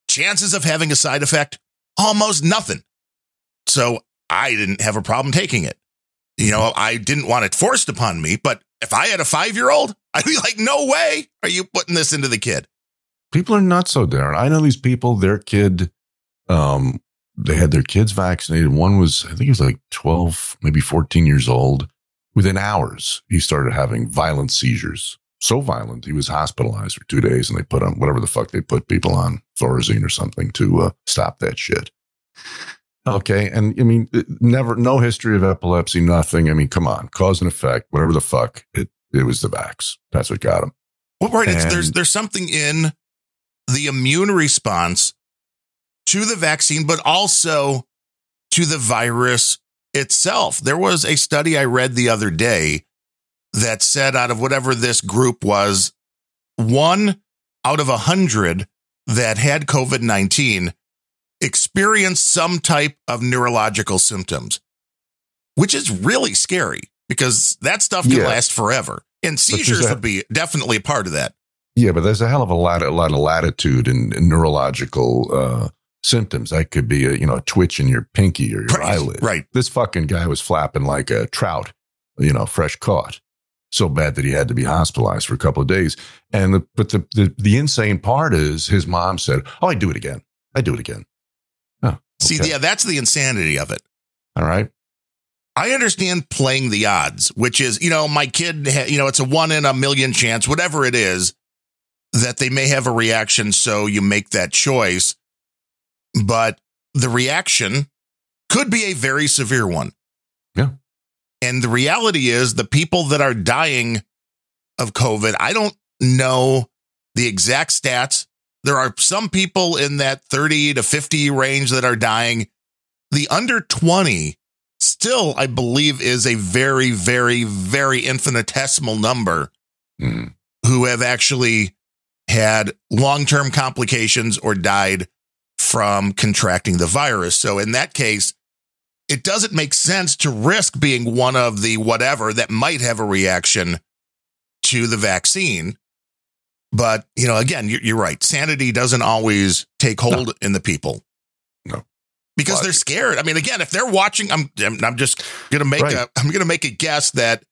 chances of having a side effect, almost nothing. So I didn't have a problem taking it. You know, I didn't want it forced upon me, but if I had a five year old, I'd be like, no way are you putting this into the kid. People are not so Darren. I know these people. Their kid, um, they had their kids vaccinated. One was, I think he was like twelve, maybe fourteen years old. Within hours, he started having violent seizures. So violent, he was hospitalized for two days, and they put on whatever the fuck they put people on, Thorazine or something, to uh, stop that shit. Okay, and I mean, never, no history of epilepsy, nothing. I mean, come on, cause and effect, whatever the fuck. It it was the vax. That's what got him. Well, right. It's, there's there's something in the immune response to the vaccine, but also to the virus itself. There was a study I read the other day that said out of whatever this group was, one out of a hundred that had COVID 19 experienced some type of neurological symptoms, which is really scary because that stuff can Yeah. last forever. And seizures a- would be definitely a part of that. Yeah, but there's a hell of a lot, a lot of latitude in, in neurological uh, symptoms. That could be a you know a twitch in your pinky or your Right, eyelid. right. This fucking guy was flapping like a trout, you know, fresh caught. So bad that he had to be hospitalized for a couple of days. And the, but the, the the insane part is his mom said, "Oh, I do it again. I do it again." Oh, See, yeah, that's the insanity of it. all right. I understand playing the odds, which is, you know, my kid, ha- you know, it's a one in a million chance, whatever it is, that they may have a reaction. So you make that choice. But the reaction could be a very severe one. Yeah. And the reality is, the people that are dying of COVID, I don't know the exact stats. There are some people in that 30 to 50 range that are dying. The under 20 still, I believe, is a very, very, very infinitesimal number Mm. who have actually had long term complications or died from contracting the virus. So, in that case, it doesn't make sense to risk being one of the whatever that might have a reaction to the vaccine. But, you know, again, you're, you're right. Sanity doesn't always take hold in the people. No. Because they're scared. I mean, again, if they're watching, I'm I'm, just gonna make Right. a I'm gonna make a guess that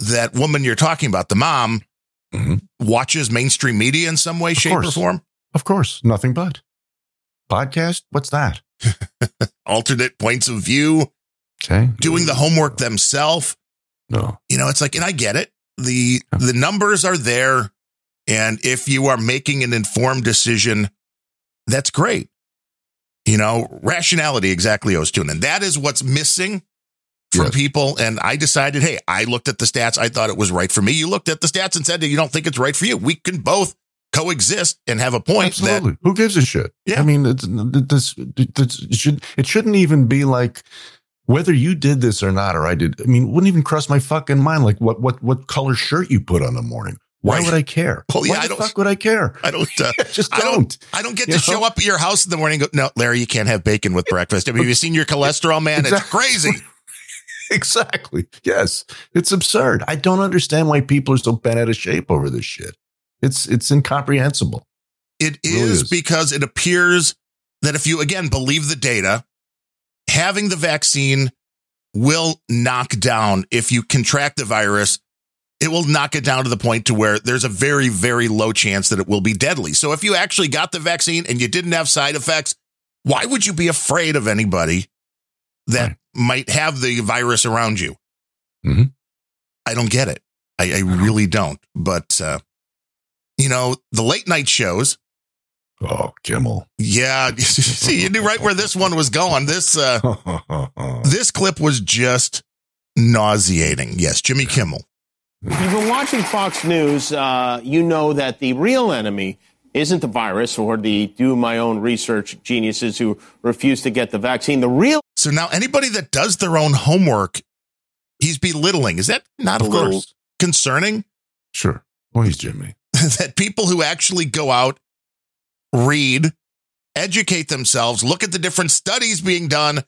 that woman you're talking about, the mom, Mhm. watches mainstream media in some way, shape, or form. Of course, nothing but podcast. What's that? Alternate points of view, Okay, doing the homework themselves. no. You know, it's like, and I get it. The the numbers are there. And if you are making an informed decision, that's great. You know, rationality exactly to And that is what's missing from Yes. people. And I decided, hey, I looked at the stats. I thought it was right for me. You looked at the stats and said that you don't think it's right for you. We can both coexist and have a point Absolutely. Who gives a shit? Yeah. I mean, it's, this, it should it shouldn't even be like whether you did this or not, or I did. I mean, it wouldn't even cross my fucking mind like what what what color shirt you put on the morning. Why Right. would I care? Well, yeah, Why I the don't- fuck would I care? I don't, uh, just don't. don't, I don't get to show up at your house in the morning and go, no, Larry, you can't have bacon with breakfast. I mean, have you seen your cholesterol, man? It's crazy. exactly. Yes, it's absurd. I don't understand why people are so bent out of shape over this shit. It's it's incomprehensible. It really is is. because it appears that if you, again, believe the data, having the vaccine will knock down, if you contract the virus, it will knock it down to the point to where there's a very, very low chance that it will be deadly. So if you actually got the vaccine and you didn't have side effects, Why would you be afraid of anybody that might have the virus around you? Mhm. I don't get it. I, I really don't. But, uh, you know, the late night shows, Oh, Kimmel. yeah, see, you knew right where this one was going. This, uh, this clip was just nauseating. Yes, Jimmy Kimmel. If you've been watching Fox News, uh, you know that the real enemy isn't the virus or the do my own research geniuses who refuse to get the vaccine. The real So now anybody that does their own homework, he's belittling. Is that not Of a little concerning? Sure. Well, he's Jimmy. that people who actually go out, read, educate themselves, look at the different studies being done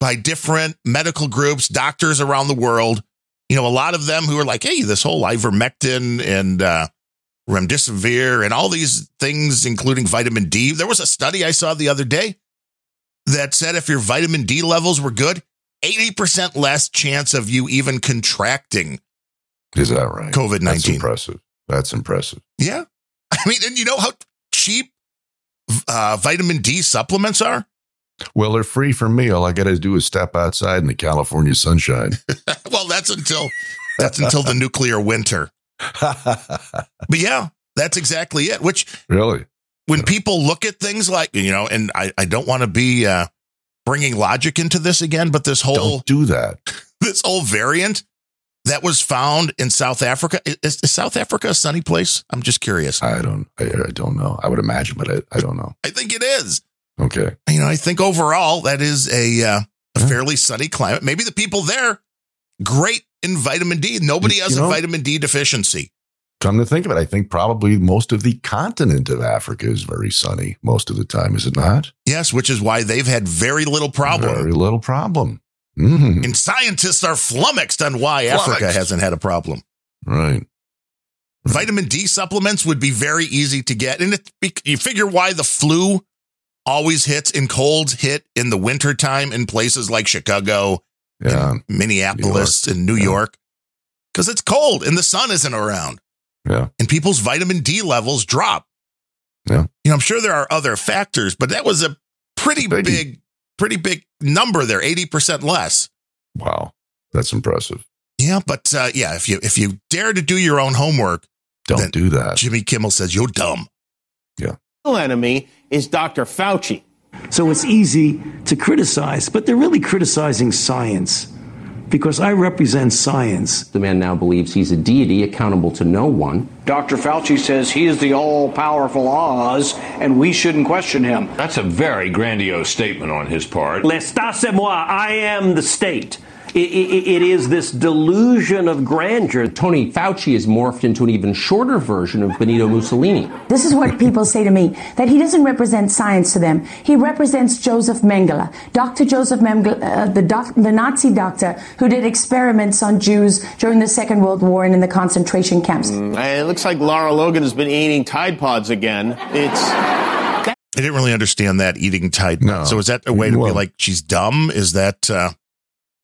by different medical groups, doctors around the world. You know, a lot of them who are like, hey, this whole ivermectin and uh, remdesivir and all these things, including vitamin D. There was a study I saw the other day that said if your vitamin D levels were good, 80% less chance of you even contracting Is that right? COVID That's 19. impressive. That's impressive. Yeah. I mean, and you know how cheap uh, vitamin D supplements are? Well, they're free for me. All I got to do is step outside in the California sunshine. well, that's until that's until the nuclear winter. But yeah, that's exactly it. Which really? when people look at things like, you know, and I, I don't want to be uh, bringing logic into this again, but this whole Don't do that. this whole variant that was found in South Africa is, is South Africa a sunny place? I'm just curious. I don't. I, I don't know. I would imagine, but I, I don't know. I think it is. Okay. you know, I think overall that is a uh, a fairly sunny climate. Maybe the people there great in vitamin D. Nobody has you know- a vitamin D deficiency. Come to think of it, I think probably most of the continent of Africa is very sunny most of the time. Is it not? Yes, which is why they've had very little problem. Very little problem. Mhm. And scientists are flummoxed on why Africa hasn't had a problem. Right. Vitamin D supplements would be very easy to get. And it, you figure why the flu always hits and colds hit in the wintertime in places like Chicago, Yeah. and Minneapolis, and New Yeah. York. Because it's cold and the sun isn't around. Yeah. and people's vitamin D levels drop. Yeah. You know, I'm sure there are other factors, but that was a pretty Biggie. big, pretty big number there, 80% less. Wow. That's impressive. Yeah, but uh, yeah, if you if you dare to do your own homework, Don't Then- do that. Jimmy Kimmel says you're dumb. Yeah. The enemy is Dr. Fauci. So it's easy to criticize, but they're really criticizing science because I represent science. The man now believes he's a deity accountable to no one. Dr. Fauci says he is the all powerful Oz, and we shouldn't question him. That's a very grandiose statement on his part. L'estat c'est moi. I am the state. I- I- it is this delusion of grandeur. Tony Fauci has morphed into an even shorter version of Benito Mussolini. This is what people say to me that he doesn't represent science to them. He represents Joseph Mengele, Dr. Joseph Mengele, uh, the, doc- the Nazi doctor who did experiments on Jews during the Second World War and in the concentration camps. Uh, It looks like Lara Logan has been eating Tide Pods again. It's I didn't really understand that eating Tide. No. So is that a way to Well- be like she's dumb? Is that uh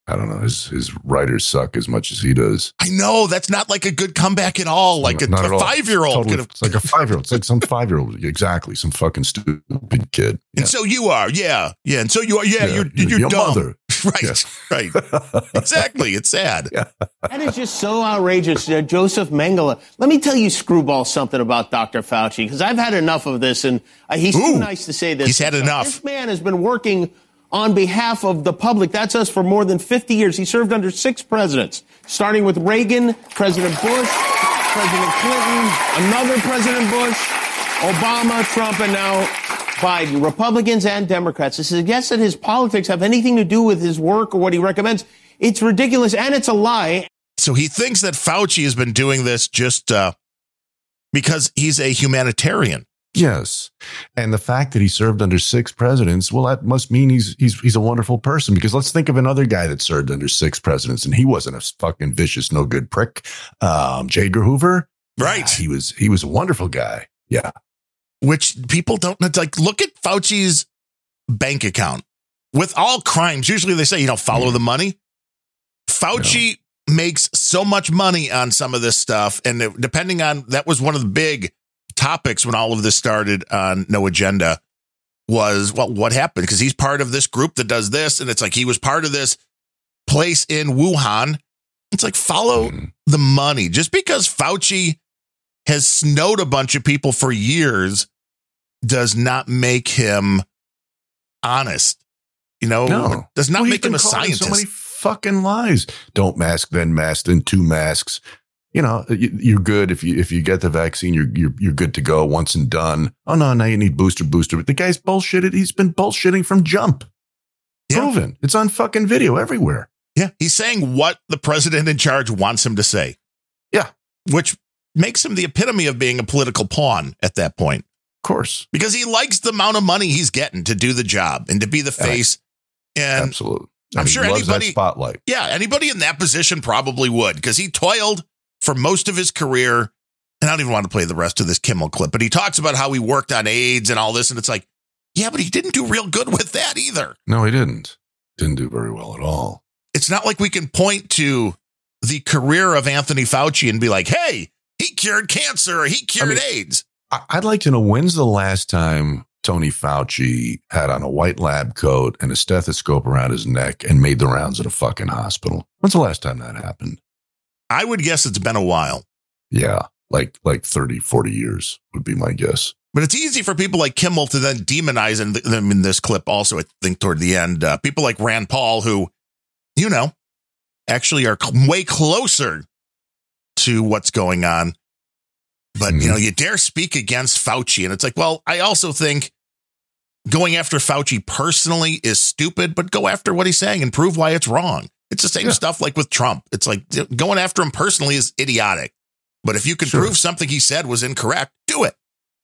I don't know. His his writers suck as much as he does. I know that's not like a good comeback at all. Like a, Not at all. five year old Totally- could have It's like a five year old. It's like some five year old. Exactly. Some fucking stupid kid. And so you are, yeah, yeah. And so you are, yeah. Yeah, you're your- you're your dumb, mother. right? Yes. Right. exactly. It's sad. That is just so outrageous. Uh, Joseph Mengele. Let me tell you, screwball, something about Dr. Fauci, because I've had enough of this, and uh, he's too nice to say this. he's had enough. This man has been working on behalf of the public. That's us for more than 50 years. He served under six presidents, starting with Reagan, President Bush, President Clinton, another President Bush, Obama, Trump, and now Biden. Republicans and Democrats. To suggest that his politics have anything to do with his work or what he recommends, it's ridiculous and it's a lie. So he thinks that Fauci has been doing this just uh, because he's a humanitarian. Yes, and the fact that he served under six presidents, well, that must mean he's he's he's a wonderful person. Because let's think of another guy that served under six presidents, and he wasn't a fucking vicious, no good prick. Um, J. Edgar Hoover, Right. Yeah, he was he was a wonderful guy. Yeah, which people don't it's like look at Fauci's bank account with all crimes. Usually they say, you know, follow the money. Fauci makes so much money on some of this stuff. And depending on that was one of the big topics when all of this started on No Agenda was well, what happened? Because he's part of this group that does this, and it's like he was part of this place in Wuhan. It's like follow hmm. the money. Just because Fauci has snowed a bunch of people for years does not make him honest. You know, No. does not Well, make him a scientist. So many fucking lies. Don't mask, then mask, then two masks. You know, you- you're good if you if you get the vaccine. You're you're you're good to go once and done. Oh no, now you need booster, booster. But the guy's bullshitted. He's been bullshitting from jump. Proven. It's on fucking video everywhere. Yeah, he's saying what the president in charge wants him to say. Yeah. Which makes him the epitome of being a political pawn at that point. Of course. Because he likes the amount of money he's getting to do the job and to be the face. And Absolutely. I'm And sure anybody spotlight. Yeah, anybody in that position probably would because he toiled for most of his career. And I don't even want to play the rest of this Kimmel clip, but he talks about how he worked on AIDS and all this. And it's like, yeah, but he didn't do real good with that either. No, he didn't. Didn't do very well at all. It's not like we can point to the career of Anthony Fauci and be like, hey, he cured cancer or he cured mean- AIDS. I'd like to know when's the last time Tony Fauci had on a white lab coat and a stethoscope around his neck and made the rounds at a fucking hospital. When's the last time that happened? I would guess it's been a while. Yeah, like like 30, 40 years would be my guess. But it's easy for people like Kimmel to then demonize and them in this clip. Also, I think toward the end, uh, people like Rand Paul, who, you know, actually are way closer to what's going on. But you know, you dare speak against Fauci, and it's like, well, I also think going after Fauci personally is stupid, but go after what he's saying and prove why it's wrong. It's the same stuff like with Trump. It's like going after him personally is idiotic. But if you can Sure. prove something he said was incorrect, do it.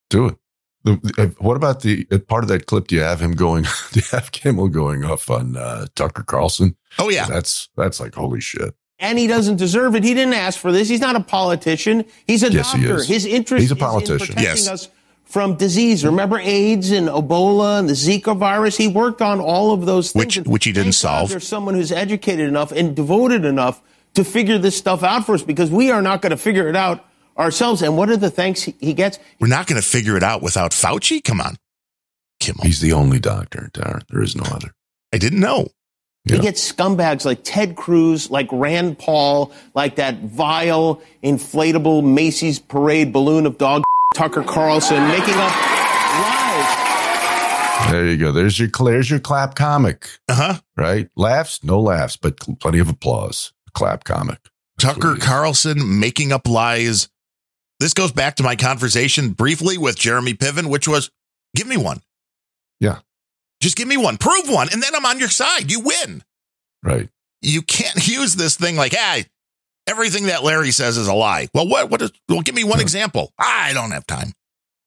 Do it. The, what about the uh, part of that clip? Do you have him going? Do you have Kimmel going off on uh, Tucker Carlson? Oh yeah, that's that's like holy shit. and he doesn't deserve it. He didn't ask for this. He's not a politician. He's a Yes, he doctor. is. His interest He's a is in politician. protecting Yes. us from disease. Remember AIDS and Ebola and the Zika virus? He worked on all of those things. Which- And which he didn't solve. There's someone who's educated enough and devoted enough to figure this stuff out for us because we are not going to figure it out ourselves. And what are the thanks he- he gets? We're not going to figure it out without Fauci. Come on. Kimmel. He's the only doctor, Darren. There is no other. I didn't know. He gets scumbags like Ted Cruz, like Rand Paul, like that vile, inflatable Macy's parade balloon of dog Tucker Carlson making up lies. There you go. There's your there's your clap comic. Uh huh. Right? Laughs, no laughs, but cl- plenty of applause. Clap comic. Tucker Carlson making up lies. This goes back to my conversation briefly with Jeremy Piven, which was give me one. Yeah. Just give me one. Prove one. And then I'm on your side. You win. Right. You can't use this thing like, hey, everything that Larry says is a lie. Well, what, what is, well, give me one example. I don't have time.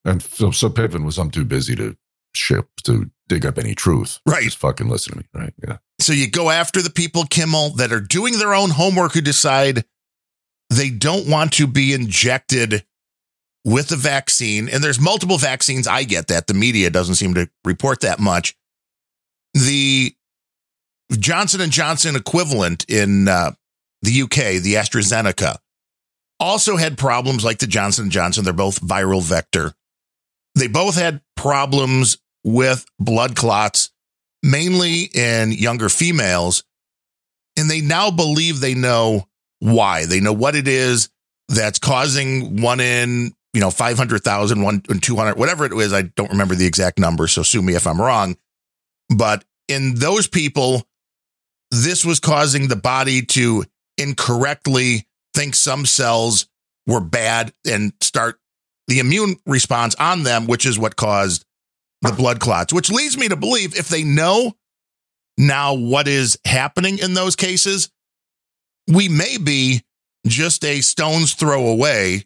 And so, so Piven was I'm too busy to ship to dig up any truth. Right. Just fucking listen to me. Right. Yeah. So you go after the people, Kimmel, that are doing their own homework who decide they don't want to be injected with the vaccine. And there's multiple vaccines. I get that. The media doesn't seem to report that much. The Johnson and Johnson equivalent in uh, the UK, the AstraZeneca, also had problems like the Johnson Johnson. They're both viral vector. They both had problems with blood clots mainly in younger females. And they now believe they know why. They know what it is that's causing one in, you know, 500,000, one in 200, whatever it is. I don't remember the exact number. So sue me if I'm wrong. But in those people, this was causing the body to incorrectly think some cells were bad and start the immune response on them, which is what caused the blood clots, which leads me to believe if they know now what is happening in those cases, we may be just a stone's throw away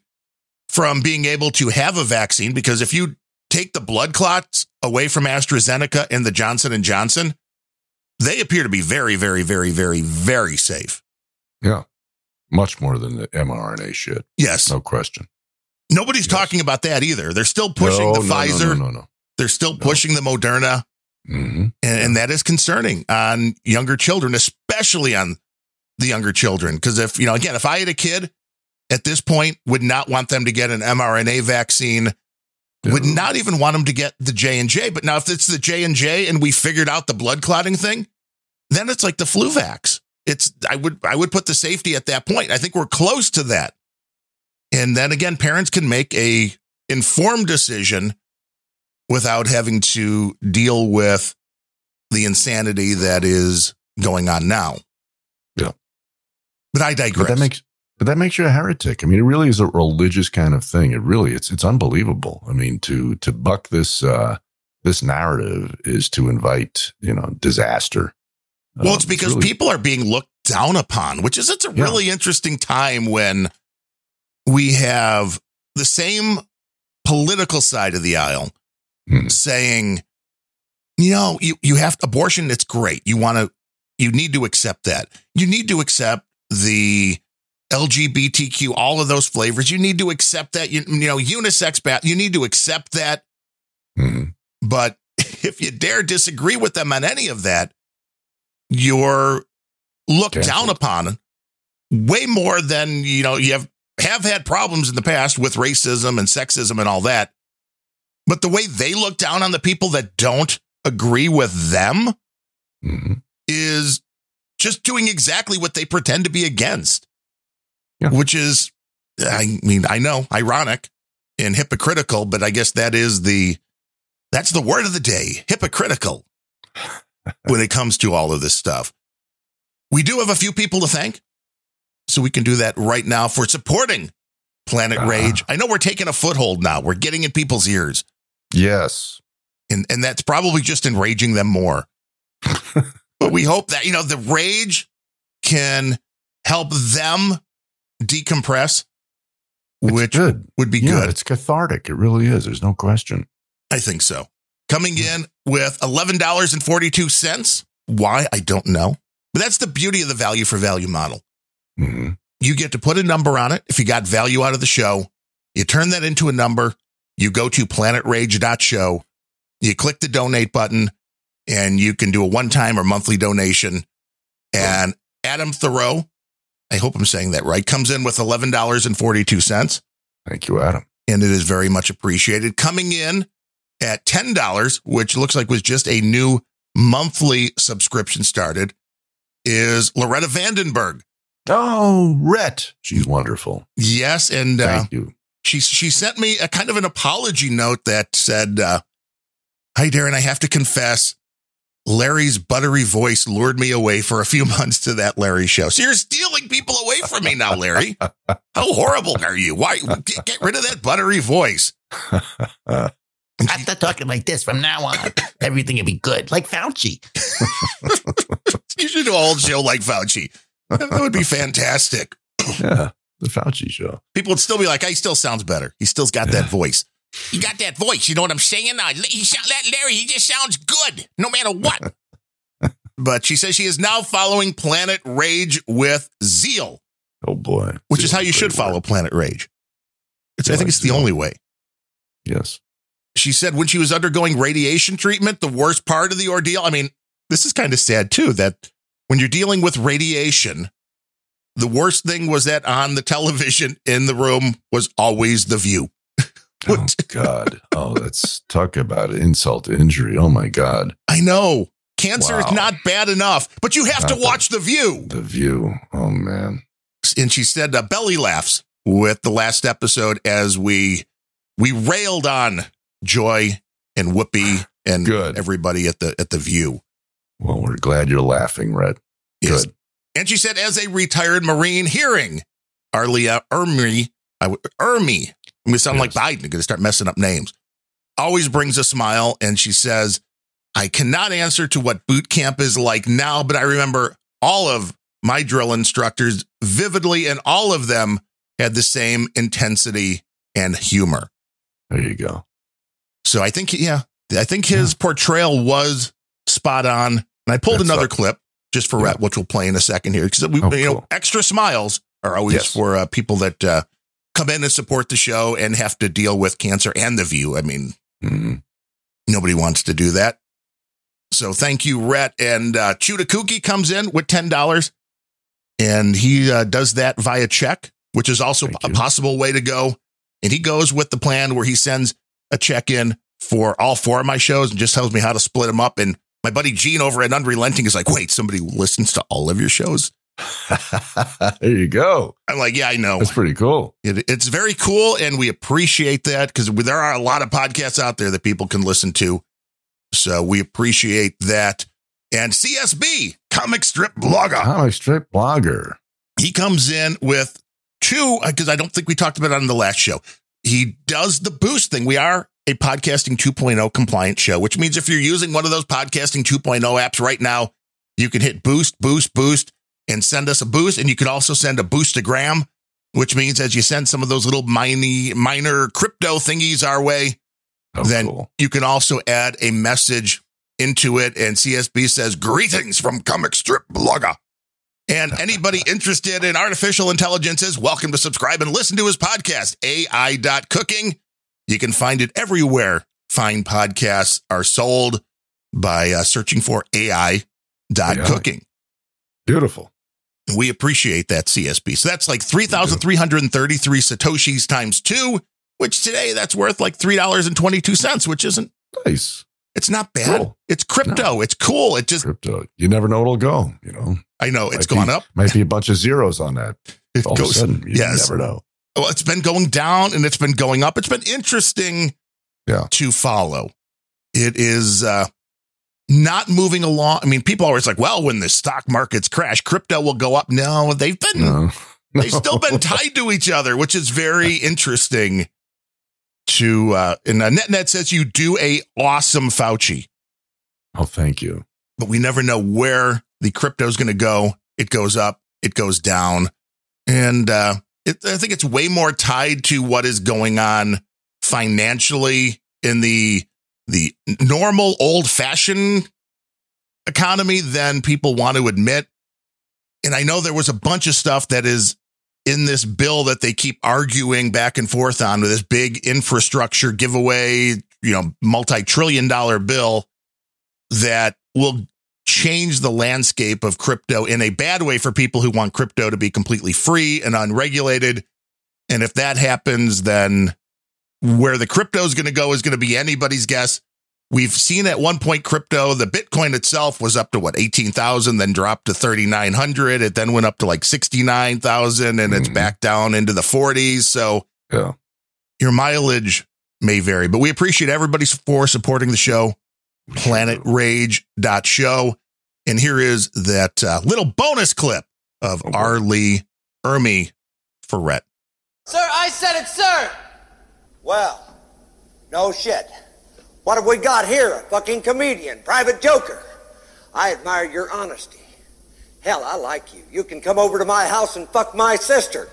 from being able to have a vaccine because if you take the blood clots away from AstraZeneca and the Johnson and Johnson, they appear to be very very very very very safe. Yeah. Much more than the mRNA shit. Yes. No question. Nobody's talking about that either. They're still pushing No, the no, Pfizer. no, no, no. They're still pushing the Moderna. Mhm. And, and that is concerning on younger children, especially on the younger children. Because if, you know, again, if I had a kid at this point, would not want them to get an mRNA vaccine would not even want them to get the J and J. But now, if it's the J and J, and we figured out the blood clotting thing, then it's like the flu vax. It's I would I would put the safety at that point. I think we're close to that. And then again, parents can make a informed decision without having to deal with the insanity that is going on now. Yeah. But I digress. But that makes but that makes you a heretic. I mean, it really is a religious kind of thing. It really it's it's unbelievable. I mean, to to buck this uh this narrative is to invite, you know, disaster. Well, Um, it's because really- people are being looked down upon, which is it's a really interesting time when we have the same political side of the aisle Hmm. saying, you know, you, you have abortion, it's great. You want to, you need to accept that. You need to accept the LGBTQ, all of those flavors. You need to accept that, you, you know, unisex bath. You need to accept that. Mhm. But if you dare disagree with them on any of that, you're looked down upon way more than you know you have have had problems in the past with racism and sexism and all that. But the way they look down on the people that don't agree with them Mhm. is just doing exactly what they pretend to be against. Which is i mean i know ironic and hypocritical but i guess that is the that's the word of the day hypocritical when it comes to all of this stuff we do have a few people to thank so we can do that right now for supporting planet ah. rage i know we're taking a foothold now we're getting in people's ears Yes. and and that's probably just enraging them more. but we hope that you know the rage can help them decompress, which would be Yeah, good. It's cathartic. It really is. There's no question. I think so. Coming in with eleven dollars and forty two cents. Why I don't know, but that's the beauty of the value for value model. Mm-hmm. You get to put a number on it. If you got value out of the show, you turn that into a number. You go to planetrage.show, you click the donate button, and you can do a one time or monthly donation. And Adam Thoreau, I hope I'm saying that right, comes in with $11.42. Thank you, Adam. And it is very much appreciated. Coming in at $10, which looks like was just a new monthly subscription started, is Loretta Vandenberg. Oh, Rhett. She's wonderful. Yes, and uh, Thank you. she she sent me a kind of an apology note that said, uh, "Hi, Darren. I have to confess, Larry's buttery voice lured me away for a few months to that Larry show. So you're stealing people away from me now, Larry. How horrible are you? Why get, get rid of that buttery voice? I start talking like this from now on. Everything will be good, like Fauci. You should do a whole show like Fauci. That would be fantastic. Yeah, the Fauci show. People would still be like, "He still sounds better. He still's got that voice." He got that voice. You know what I'm saying? Uh, he sound, that Larry, he just sounds good, no matter what. but she says she is now following Planet Rage with zeal, Oh boy. which is how you should follow Planet Rage. It's, I think it's the only way. Yes. She said when she was undergoing radiation treatment, the worst part of the ordeal. I mean, this is kind of sad too that when you're dealing with radiation, the worst thing was that on the television in the room was always the view. Oh God. Oh, that's talk about insult to injury. Oh my God. I know cancer Wow. is not bad enough, but you have to Not watch the view. The view. Oh man. And she said uh, belly laughs with the last episode as we we railed on Joy and Whoopi and Good. everybody at the at the view. Well, we're glad you're laughing, Red. Yes. Good. And she said, as a retired Marine, hearing Arlia uh, Ermey, I w- Ermey, I'm going to sound like Biden, I'm going to start messing up names, always brings a smile. And she says, I cannot answer to what boot camp is like now, but I remember all of my drill instructors vividly, and all of them had the same intensity and humor. There you go. So I think, yeah, I think his portrayal was spot on. And I pulled That's another up. clip just for Rhett, which we'll play in a second here, because we, Oh, you know, extra smiles are always Yes. for uh, people that uh, come in and support the show and have to deal with cancer and the view. I mean, Mhm. nobody wants to do that. So thank you, Rhett. And uh, Chuda Kookie comes in with ten dollars, and he uh, does that via check, which is also Thank a you. possible way to go. And he goes with the plan where he sends a check in for all four of my shows and just tells me how to split them up. And my buddy Gene over at Unrelenting is like, wait, somebody listens to all of your shows? there you go. I'm like, yeah, I know. That's pretty cool. It, it's very cool, and we appreciate that because there are a lot of podcasts out there that people can listen to. So we appreciate that. And CSB, comic strip blogger, Comic strip blogger. he comes in with two uh, because I don't think we talked about it on the last show. He does the boost thing. We are a podcasting 2.0 compliant show, which means if you're using one of those podcasting 2.0 apps right now, you can hit boost, boost, boost, and send us a boost. And you can also send a boostagram, which means as you send some of those little miney, minor crypto thingies our way, oh, then you can also add a message into it. And CSB says, Greetings from Comic Strip Blogger. And anybody interested in artificial intelligence is welcome to subscribe and listen to his podcast, AI.cooking. You can find it everywhere fine podcasts are sold by uh, searching for AI.cooking. Beautiful. We appreciate that CSB. So that's like 3,333 Satoshis times two, which today that's worth like $3.22, which isn't nice. It's not bad. Cool. It's crypto. It's cool. It just, Crypto. You never know it'll go, you know. I know it's Might gone be- up. Might be a bunch of zeros on that. It All goes- of a sudden, you yes. never know. Well, it's been going down and it's been going up. It's been interesting Yeah. to follow. It is uh, not moving along. I mean, people are always like, well, when the stock markets crash, crypto will go up. No, they've been No. they've still been tied to each other, which is very interesting. To uh, and uh, Net Ned says you do a awesome Fauci, Oh, thank you. but we never know where the crypto is going to go. It goes up, it goes down, and uh, it, I think it's way more tied to what is going on financially in the the normal old fashioned economy than people want to admit. And I know there was a bunch of stuff that is in this bill that they keep arguing back and forth on with this big infrastructure giveaway, you know, multi trillion dollar bill that will change the landscape of crypto in a bad way for people who want crypto to be completely free and unregulated. And if that happens, then where the crypto is going to go is going to be anybody's guess. We've seen at one point crypto, the Bitcoin itself was up to what, 18,000, then dropped to 3,900. It then went up to like 69,000 and it's back down into the 40s. So Yeah. your mileage may vary, but we appreciate everybody for supporting the show. planetrage.show. And here is that uh, little bonus clip of R. Lee Ermey Ferret. Sir, I said it, sir! Well, no shit. What have we got here? A fucking comedian, private joker. I admire your honesty. Hell, I like you. You can come over to my house and fuck my sister.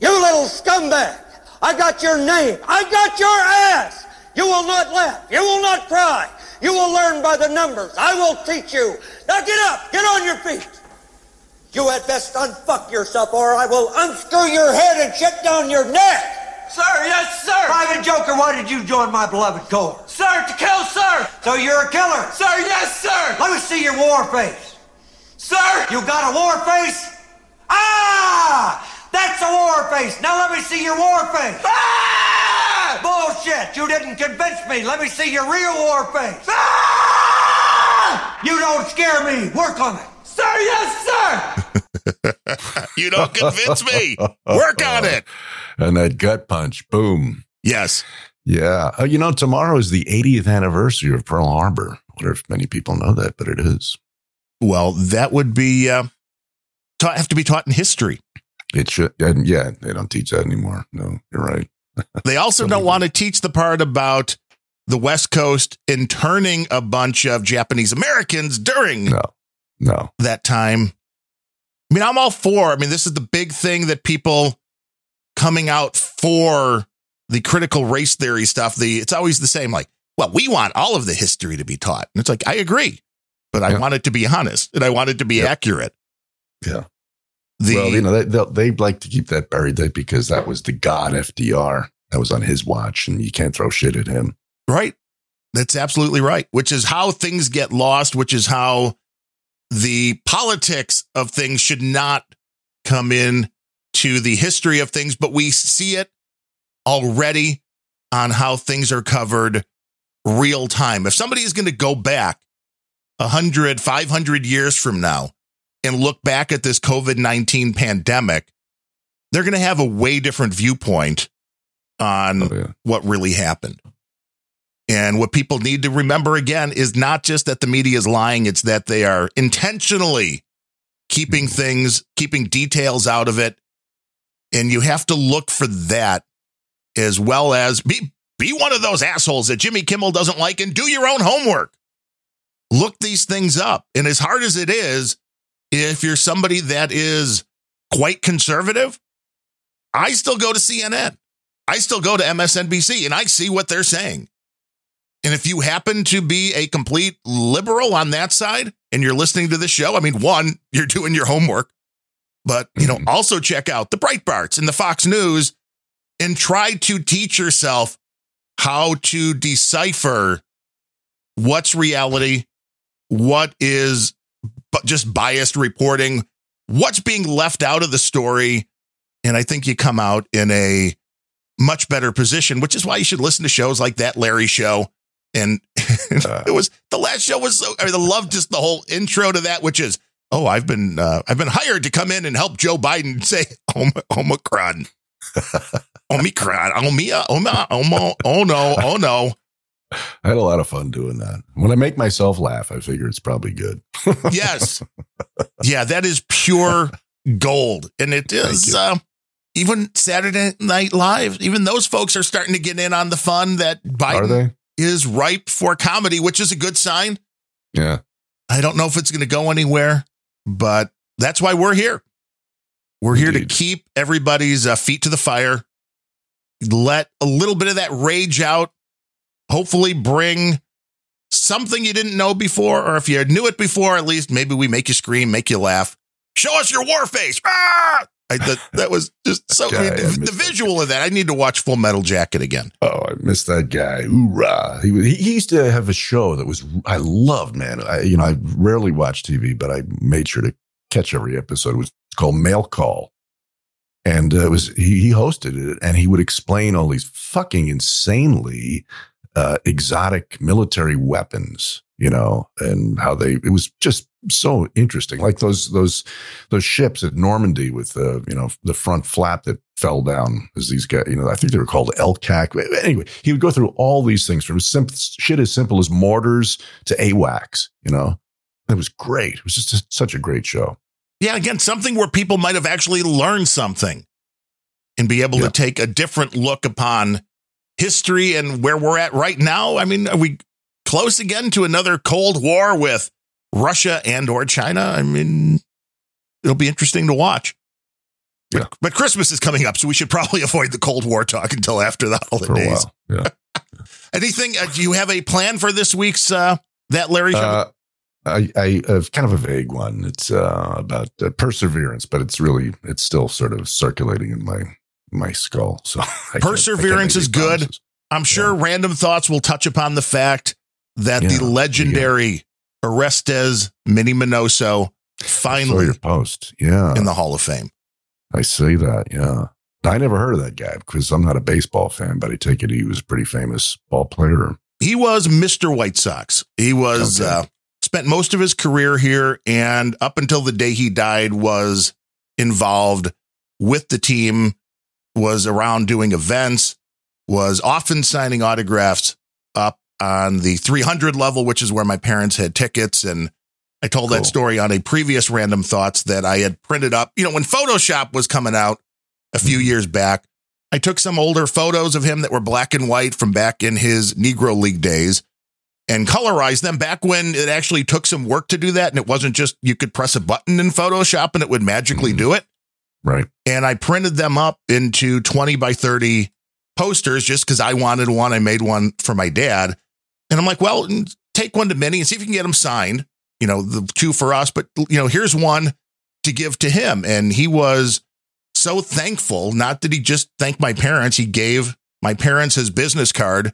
You little scumbag! I got your name. I got your ass! You will not laugh. You will not cry. You will learn by the numbers. I will teach you. Now get up. Get on your feet. You had best unfuck yourself or I will unscrew your head and shut down your neck. Sir, yes, sir! Private Joker, why did you join my beloved corps? Sir, to kill, sir! So you're a killer? Sir, yes, sir! Let me see your war face. Sir! You got a war face? Ah! That's a war face. Now let me see your war face. Ah! Bullshit. You didn't convince me. Let me see your real war face. Ah! You don't scare me. Work on it. Sir, yes, sir! you don't convince me. Work on it. And that gut punch, boom. Yes. Yeah. Uh, you know, tomorrow is the 80th anniversary of Pearl Harbor. I wonder if many people know that, but it is. Well, that would be uh, ta- have to be taught in history. It should. And yeah, they don't teach that anymore. No, you're right. They also don't want to teach the part about the West Coast interning a bunch of Japanese Americans during No, no. that time. I mean, I'm all for. I mean, this is the big thing that people coming out for the critical race theory stuff. The it's always the same. Like, well, we want all of the history to be taught, and it's like I agree, but I Yeah. want it to be honest and I want it to be Yeah. accurate. Yeah. The well, you know, they, they like to keep that buried there because that was the god FDR. That was on his watch, and you can't throw shit at him. Right. That's absolutely right. Which is how things get lost, which is how the politics of things should not come in to the history of things, but we see it already on how things are covered real time. If somebody is going to go back 100, 500 years from now and look back at this COVID 19 pandemic, they're going to have a way different viewpoint on Oh, yeah. what really happened. And what people need to remember again is not just that the media is lying, it's that they are intentionally keeping mm-hmm. things, keeping details out of it. And you have to look for that as well as be be one of those assholes that Jimmy Kimmel doesn't like and do your own homework. Look these things up. And as hard as it is, if you're somebody that is quite conservative, I still go to CNN. I still go to MSNBC and I see what they're saying. And if you happen to be a complete liberal on that side and you're listening to this show, I mean, one, you're doing your homework, but you know, mm-hmm. also check out the Breitbarts and the Fox News and try to teach yourself how to decipher what's reality, what is but just biased reporting, what's being left out of the story. And I think you come out in a much better position, which is why you should listen to shows like that Larry show. And it uh. was the last show was so I love just the whole intro to that, which is, oh, I've been uh, I've been hired to come in and help Joe Biden say Om- Omicron. Omicron. Omia, Oma, Omo, oh no, oh no. I had a lot of fun doing that. When I make myself laugh, I figure it's probably good. yes. Yeah, that is pure gold. And it is uh, even Saturday Night Live, even those folks are starting to get in on the fun that Biden is ripe for comedy, which is a good sign. Yeah. I don't know if it's going to go anywhere, but that's why we're here. We're here to keep everybody's uh, feet to the fire, let a little bit of that rage out, hopefully bring something you didn't know before, or if you knew it before, at least maybe we make you scream, make you laugh. Show us your war face. Ah! I, that, that was just so Guy, the, the visual of that. I need to watch Full Metal Jacket again. Oh, I missed that guy. Hoorah. He, was- he he used to have a show that was, I loved, man. I, you know, I rarely watch TV, but I made sure to catch every episode. It was called Mail Call. And uh, it was, he, he hosted it and he would explain all these fucking insanely uh, exotic military weapons, you know, and how they, it was just so interesting. Like those, those, those ships at Normandy with the, you know, the front flap that fell down as these guys, you know, I think they were called LCAC. Anyway, he would go through all these things from simple, shit as simple as mortars to AWACS, you know, it was great. It was just a, such a great show. Yeah, again, something where people might have actually learned something and be able to take a different look upon history and where we're at right now. I mean, are we close again to another Cold War with Russia and or China? I mean, it'll be interesting to watch. Yeah. But Christmas is coming up, so we should probably avoid the Cold War talk until after the holidays. Yeah. Anything? Uh, do you have a plan for this week's uh, that Larry? Uh, I, I have kind of a vague one. It's uh, about uh, perseverance, but it's really it's still sort of circulating in my my skull. So I can't- I can't Perseverance is good. promises. I'm sure random thoughts will touch upon the fact that Yeah, the legendary Orestes Minnie Minoso finally your post. Yeah, in the Hall of Fame. I see that. Yeah, I never heard of that guy because I'm not a baseball fan, but I take it he was a pretty famous ball player. He was Mr. White Sox. He was Okay. uh, spent most of his career here, and up until the day he died, was involved with the team. Was around doing events. Was often signing autographs up on the 300 level, which is where my parents had tickets. And I told that story on a previous Random Thoughts that I had printed up. You know, when Photoshop was coming out a few mm-hmm. years back, I took some older photos of him that were black and white from back in his Negro League days and colorized them back when it actually took some work to do that. And it wasn't just you could press a button in Photoshop and it would magically mm-hmm. do it. Right. And I printed them up into 20 by 30 posters just because I wanted one. I made one for my dad. And I'm like, well, take one to Minnie and see if you can get them signed. You know, the two for us, but you know, here's one to give to him. And he was so thankful. Not that he just thanked my parents, he gave my parents his business card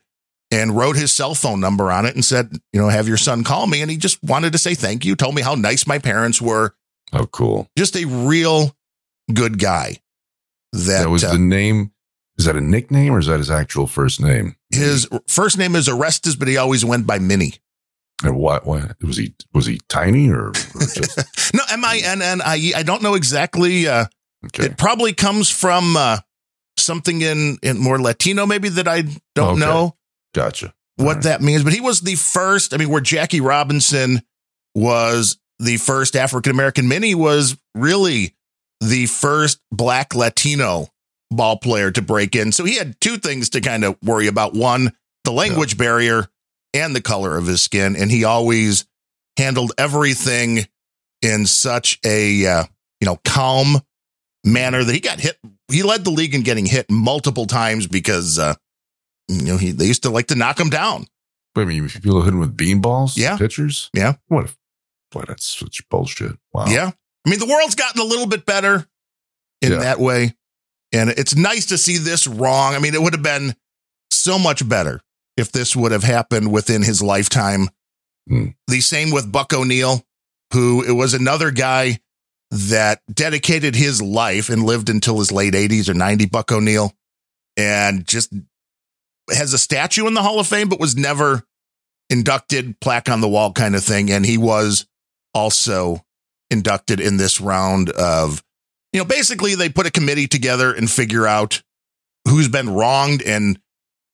and wrote his cell phone number on it and said, you know, have your son call me. And he just wanted to say thank you, told me how nice my parents were. Oh, cool. Just a real good guy. That, That was uh, the name. Is that a nickname or is that his actual first name? His first name is Orestes, but he always went by Minnie. And what, what was he? Was he tiny or, or just No, M I N N I E. I don't know exactly. Uh, okay? It probably comes from uh, something in, in more Latino, maybe that I don't Okay. know Gotcha. what that means. But he was the first. I mean, where Jackie Robinson was the first African American, Minnie was really the first Black Latino ball player to break in. So he had two things to kind of worry about: one, the language barrier, and the color of his skin. And he always handled everything in such a uh, you know calm manner that he got hit. He led the league in getting hit multiple times because uh, you know he they used to like to knock him down. Wait a minute, people hit him with beanballs? Yeah. Pitchers? Yeah. What if, boy, that's such bullshit. Wow. Yeah. I mean, the world's gotten a little bit better in Yeah. that way. And it's nice to see this wrong. I mean, it would have been so much better if this would have happened within his lifetime. Hmm. The same with Buck O'Neil, who it was another guy that dedicated his life and lived until his late 80s or 90, Buck O'Neil, and just has a statue in the Hall of Fame, but was never inducted, plaque on the wall kind of thing. And he was also inducted in this round of, you know, basically they put a committee together and figure out who's been wronged. And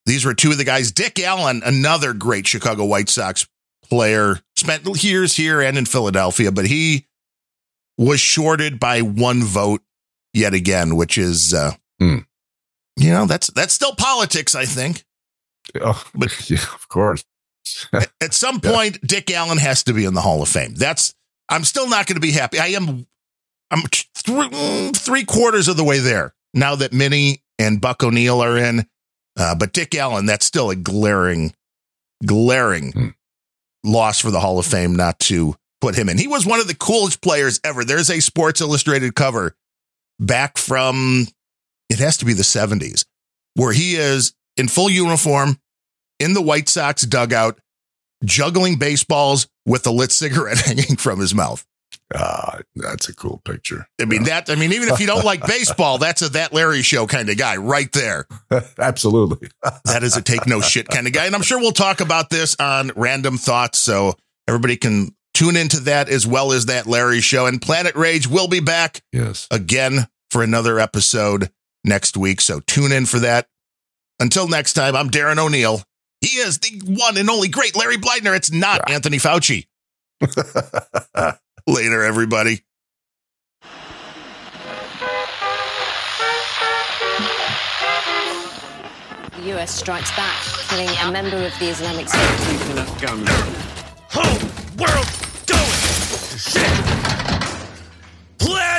these were two of the guys. Dick Allen, another great Chicago White Sox player, spent years here and in Philadelphia, but he was shorted by one vote yet again, which is, uh, Hmm. you know, that's that's still politics, I think. Oh, But- yeah, of course. At some point, Dick Allen has to be in the Hall of Fame. That's I'm still not going to be happy. I am I'm th- three quarters of the way there now that Minnie and Buck O'Neil are in. Uh, but Dick Allen, that's still a glaring, glaring Hmm. loss for the Hall of Fame not to put him in. He was one of the coolest players ever. There's a Sports Illustrated cover back from it has to be the 70s where he is in full uniform in the White Sox dugout juggling baseballs with a lit cigarette hanging from his mouth. Ah, that's a cool picture. I mean that I mean even if you don't like baseball, that's a that Larry show kind of guy right there. Absolutely. That is a take no shit kind of guy. And I'm sure we'll talk about this on Random Thoughts so everybody can tune into that as well as that Larry show and Planet Rage will be back Yes. again for another episode next week. So tune in for that. Until next time, I'm Darren O'Neill. He is the one and only great Larry Bleidner. It's not Anthony Fauci. Later, everybody. The US strikes back, killing a member of the Islamic State. Whole world going to shit. Play!